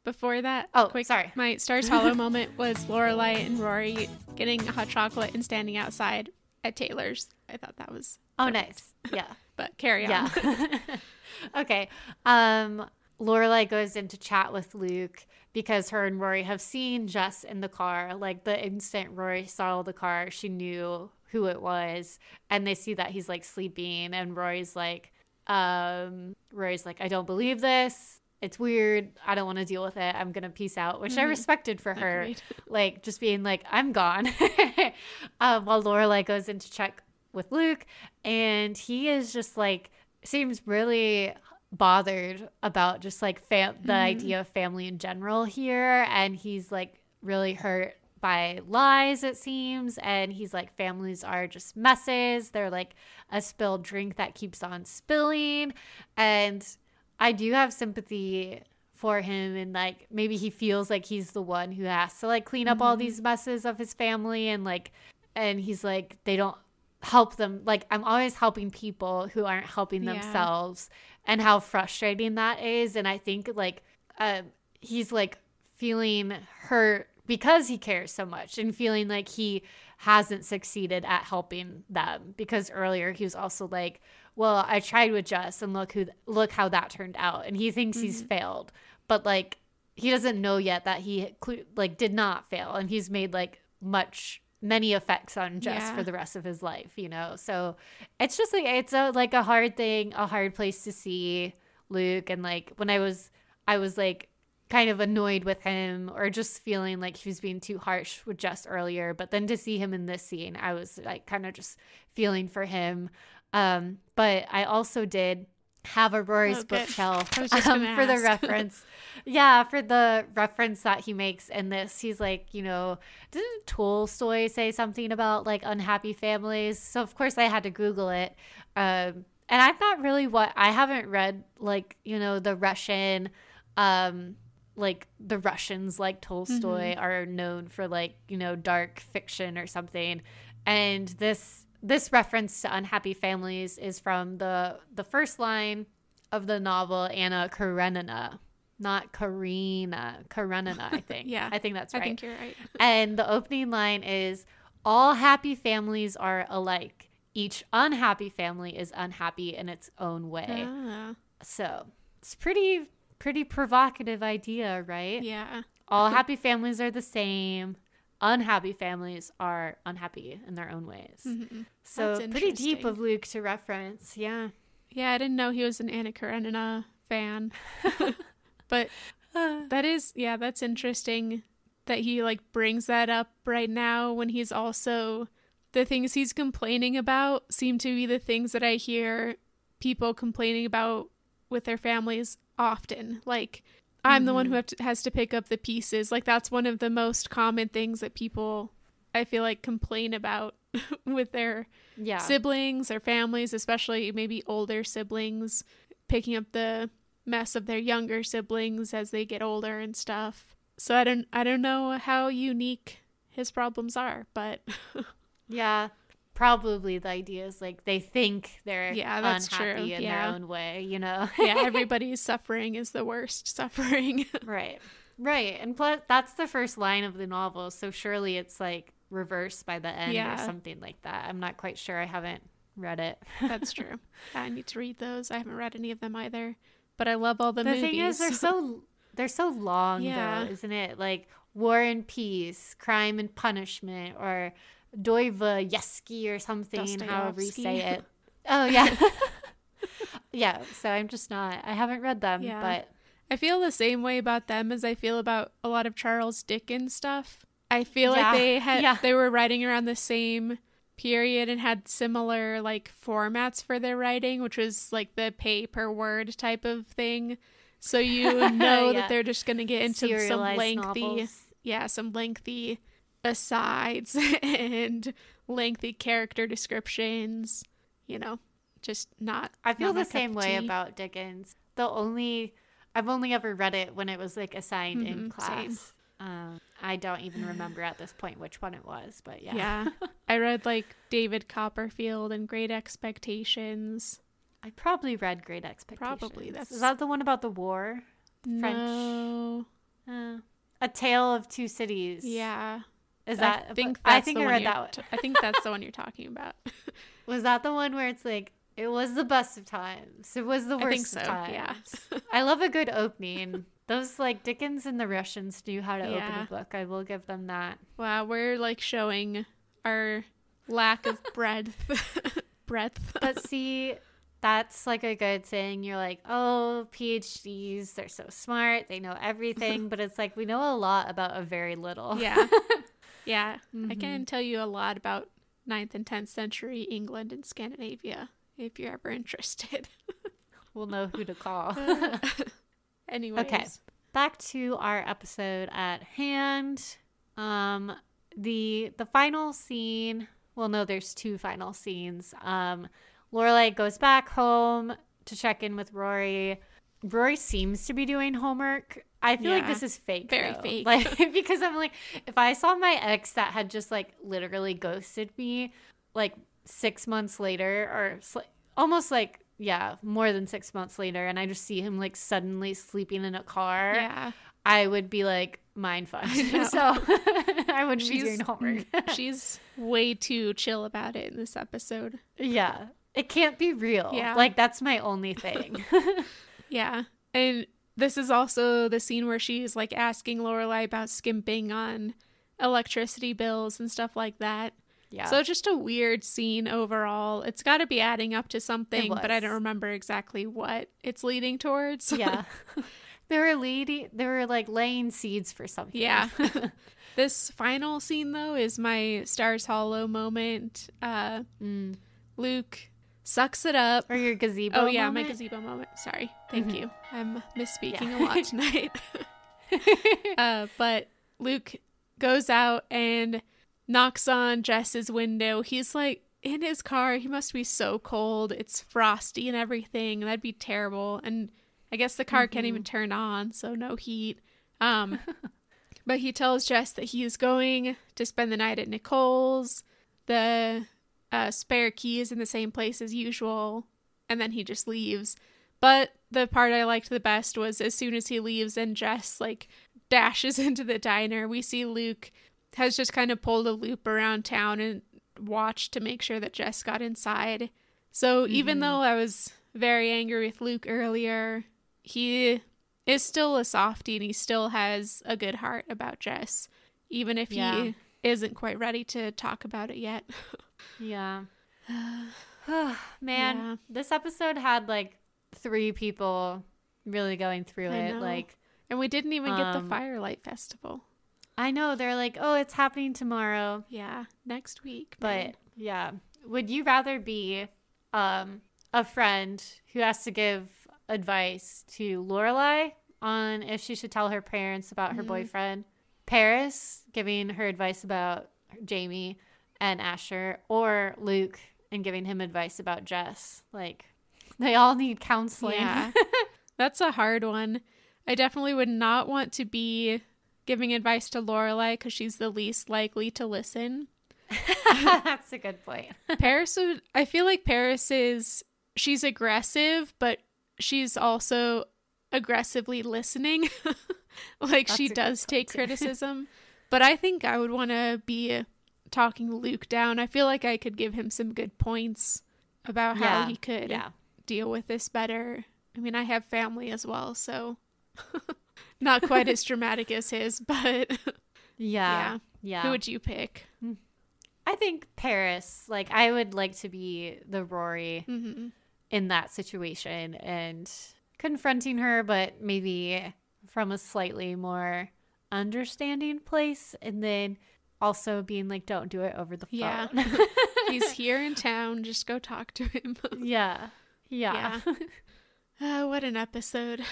before that, Oh, quick, sorry. My Stars Hollow moment was Lorelai and Rory getting hot chocolate and standing outside at Taylor's. I thought that was, oh nice yeah but carry on. Yeah. okay. Um Lorelai goes in to chat with Luke because her and Rory have seen Jess in the car. Like the instant Rory saw the car, she knew who it was. And they see that he's like sleeping and Rory's like, um Rory's like, I don't believe this. It's weird. I don't want to deal with it. I'm gonna peace out, which I respected for her. Agreed. Like just being like, I'm gone. um, while Lorelai goes in to check with Luke, and he is just like seems really bothered about just like fam- the idea of family in general here, and he's like really hurt by lies it seems and he's like families are just messes they're like a spilled drink that keeps on spilling and I do have sympathy for him and like maybe he feels like he's the one who has to like clean up all these messes of his family and like and he's like they don't help them like I'm always helping people who aren't helping Yeah. themselves and how frustrating that is and I think like um he's like feeling hurt because he cares so much and feeling like he hasn't succeeded at helping them because earlier he was also like well i tried with jess and look who look how that turned out and he thinks he's mm-hmm. failed but like he doesn't know yet that he like did not fail and he's made like much many effects on jess Yeah. for the rest of his life you know so it's just like it's a like a hard thing a hard place to see luke and like when i was i was like kind of annoyed with him or just feeling like he was being too harsh with Jess earlier. But then to see him in this scene, I was like kind of just feeling for him. Um, but I also did have a Rory's Oh, bookshelf I was just um, for the reference. yeah, for the reference that he makes in this. He's like, you know, didn't Tolstoy say something about like unhappy families? So of course I had to Google it. Um, and I'm not really what I haven't read like, you know, the Russian um like the Russians like Tolstoy are known for like, you know, dark fiction or something. And this this reference to unhappy families is from the the first line of the novel Anna Karenina. Not Karina, Karenina, I think. Yeah, I think that's right. I think you're right. And the opening line is All happy families are alike. Each unhappy family is unhappy in its own way. Ah, So it's pretty, pretty provocative idea, right? yeah. All happy families are the same. Unhappy families are unhappy in their own ways. Mhm. So pretty deep of Luke to reference. Yeah. Yeah, I didn't know he was an Anna Karenina fan. but that is, yeah, that's interesting that he like brings that up right now when he's also the things he's complaining about seem to be the things that I hear people complaining about with their families often. Like, I'm the one who mm-hmm. have to, has to pick up the pieces. Like, that's one of the most common things that people, I feel like, complain about with their Yeah. siblings or families, especially maybe older siblings, picking up the mess of their younger siblings as they get older and stuff. So I don't I don't know how unique his problems are, but Yeah. Probably the idea is like they think they're Yeah, that's unhappy true. in Yeah. their own way, you know? yeah, everybody's suffering is the worst suffering. right. Right. And plus, that's the first line of the novel. So surely it's like reversed by the end or something like that. I'm not quite sure. I haven't read it. That's true. I need to read those. I haven't read any of them either, but I love all the, the movies. thing is, they're so they're so long, Yeah. though, isn't it? Like War and Peace, Crime and Punishment, or Dostoevsky or something, however you say it. Oh yeah, yeah. So I'm just not. I haven't read them, Yeah. but I feel the same way about them as I feel about a lot of Charles Dickens stuff. I feel Yeah, like they had yeah. they were writing around the same period and had similar like formats for their writing, which was like the pay per word type of thing. So you know Yeah. that they're just going to get into some lengthy novels. yeah, some lengthy asides and lengthy character descriptions, you know, just not I feel not the same way tea. about Dickens. The only I've only ever read it when it was like assigned in Mhm, same. class. Um, I don't even remember at this point which one it was, but yeah. Yeah. I read like David Copperfield and Great Expectations. I probably read Great Expectations. Probably, that's- Is that the one about the war? French. No. Uh, a Tale of Two Cities. Yeah. Is that? I think I think the I read that. One. I think that's the one you're talking about. Was that the one where it's like it was the best of times? It was the worst so, of times. yeah. I love a good opening. Those like Dickens and the Russians knew how to open a book. I will give them that. wow, we're like showing our lack of breadth. breadth. But see, that's like a good thing. You're like, oh, PhDs, they're so smart, they know everything. but it's like we know a lot about a very little. yeah. Yeah. I Mm-hmm. can tell you a lot about 9th and 10th century England and Scandinavia if you're ever interested. We'll know who to call. Anyways. Okay. Back to our episode at hand. Um, the the final scene. Well, no, there's two final scenes. Um, Lorelai goes back home to check in with Rory. Rory seems to be doing homework. I feel like this is fake. very though. fake. Like because I'm like, if I saw my ex that had just like literally ghosted me, like six months later, or sli- almost like yeah, more than six months later, and I just see him like suddenly sleeping in a car, Yeah. I would be like mind fucked. know. so I wouldn't be doing homework. she's way too chill about it in this episode. yeah, it can't be real. Yeah. like that's my only thing. Yeah. And this is also the scene where she's like asking Lorelai about skimping on electricity bills and stuff like that. yeah. So just a weird scene overall. It's got to be adding up to something, but I don't remember exactly what it's leading towards. yeah. They were leading. They were like laying seeds for something. yeah. this final scene though is my Stars Hollow moment. Uh Mm. Luke sucks it up. Or your gazebo. Oh yeah, moment? my gazebo moment. Sorry. Thank Mhm. you. I'm misspeaking Yeah. a lot tonight. uh, but Luke goes out and knocks on Jess's window. He's like in his car. He must be so cold. It's frosty and everything. That'd be terrible. And I guess the car can't even turn on, so no heat. Um, but he tells Jess that he is going to spend the night at Nicole's. The uh, spare key is in the same place as usual, and then he just leaves. But the part I liked the best was as soon as he leaves and Jess like dashes into the diner, we see Luke has just kind of pulled a loop around town and watched to make sure that Jess got inside. So even though I was very angry with Luke earlier, he is still a softie and he still has a good heart about Jess, even if Yeah. he isn't quite ready to talk about it yet. Yeah. Man, Yeah. this episode had like three people really going through I it. know. Like, and we didn't even get the Um, Firelight Festival. I know they're like, oh, it's happening tomorrow. Yeah, next week. But man. yeah, would you rather be um a friend who has to give advice to Lorelai on if she should tell her parents about her boyfriend. Paris giving her advice about Jamie and Asher, or Luke and giving him advice about Jess. Like they all need counseling. Yeah. That's a hard one. I definitely would not want to be giving advice to Lorelai because she's the least likely to listen. That's a good point. Paris would I feel like Paris is she's aggressive, but she's also aggressively listening. like she That's good does take criticism. But I think I would want to be talking Luke down. I feel like I could give him some good points about how Yeah, he could yeah. deal with this better. I mean, I have family as well, so not quite as dramatic as his, but Yeah. Yeah. who would you pick? I think Paris, like I would like to be the Rory hmm in that situation and confronting her, but maybe from a slightly more understanding place and then also being like, don't do it over the phone. Yeah. He's here in town. Just go talk to him. yeah. Yeah. Uh, what an episode.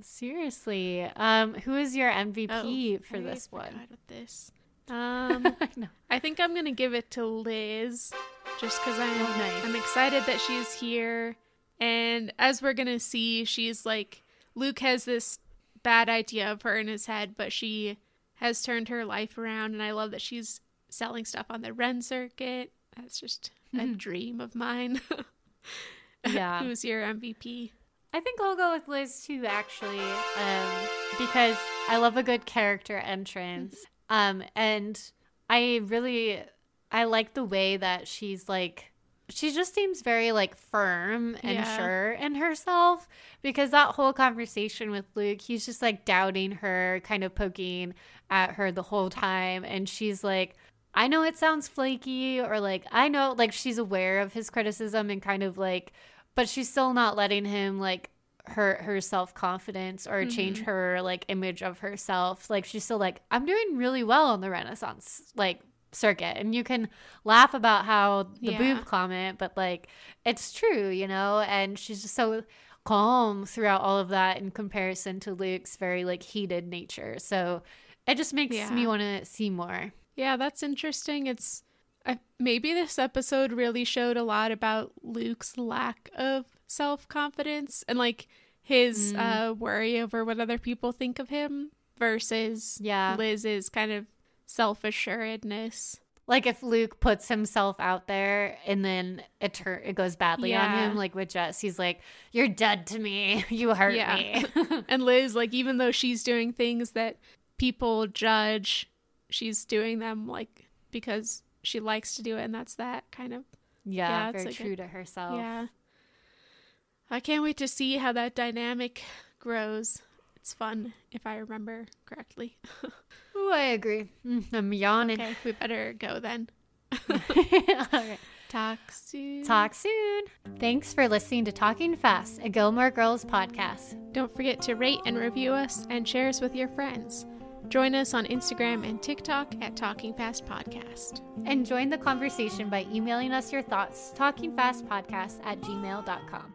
Seriously. Um, who is your MVP Oh, for I this one? this. Um, I know. I think I'm gonna give it to Liz, just because I'm Oh, nice. I'm excited that she's here, and as we're gonna see, she's like Luke has this bad idea of her in his head, but she has turned her life around, and I love that she's selling stuff on the Ren circuit. That's just a dream of mine. Yeah. Who's your MVP? I think I'll go with Liz too, actually, um, because I love a good character entrance. Um, and I really, I like the way that she's like, she just seems very like firm and Yeah. sure in herself because that whole conversation with Luke, he's just like doubting her, kind of poking at her the whole time. And she's like, I know it sounds flaky, or like, I know, like, she's aware of his criticism and kind of like, but she's still not letting him like hurt her self confidence or change mm-hmm. her like image of herself. Like she's still like, I'm doing really well on the Renaissance like circuit. And you can laugh about how the Yeah. boob comment, but like it's true, you know? And she's just so calm throughout all of that in comparison to Luke's very like heated nature. So it just makes Yeah. me want to see more. Yeah, that's interesting. It's I, maybe this episode really showed a lot about Luke's lack of self confidence and like his Mm. uh, worry over what other people think of him versus Yeah. Liz's kind of self assuredness. Like if Luke puts himself out there and then it tur- it goes badly on him, like with Jess, he's like, "You're dead to me. You hurt Yeah. me." and Liz, like, even though she's doing things that people judge, she's doing them like because she likes to do it, and that's that kind of yeah, Yeah, very like a- true to herself. Yeah. I can't wait to see how that dynamic grows. It's fun if I remember correctly. I agree. Mm, I'm yawning. okay, we better go then. All right. Talk soon. Talk soon. Thanks for listening to Talking Fast, a Gilmore Girls podcast. Don't forget to rate and review us and share us with your friends. Join us on Instagram and TikTok at Talking Fast Podcast. And join the conversation by emailing us your thoughts, talkingfastpodcast at gmail.com.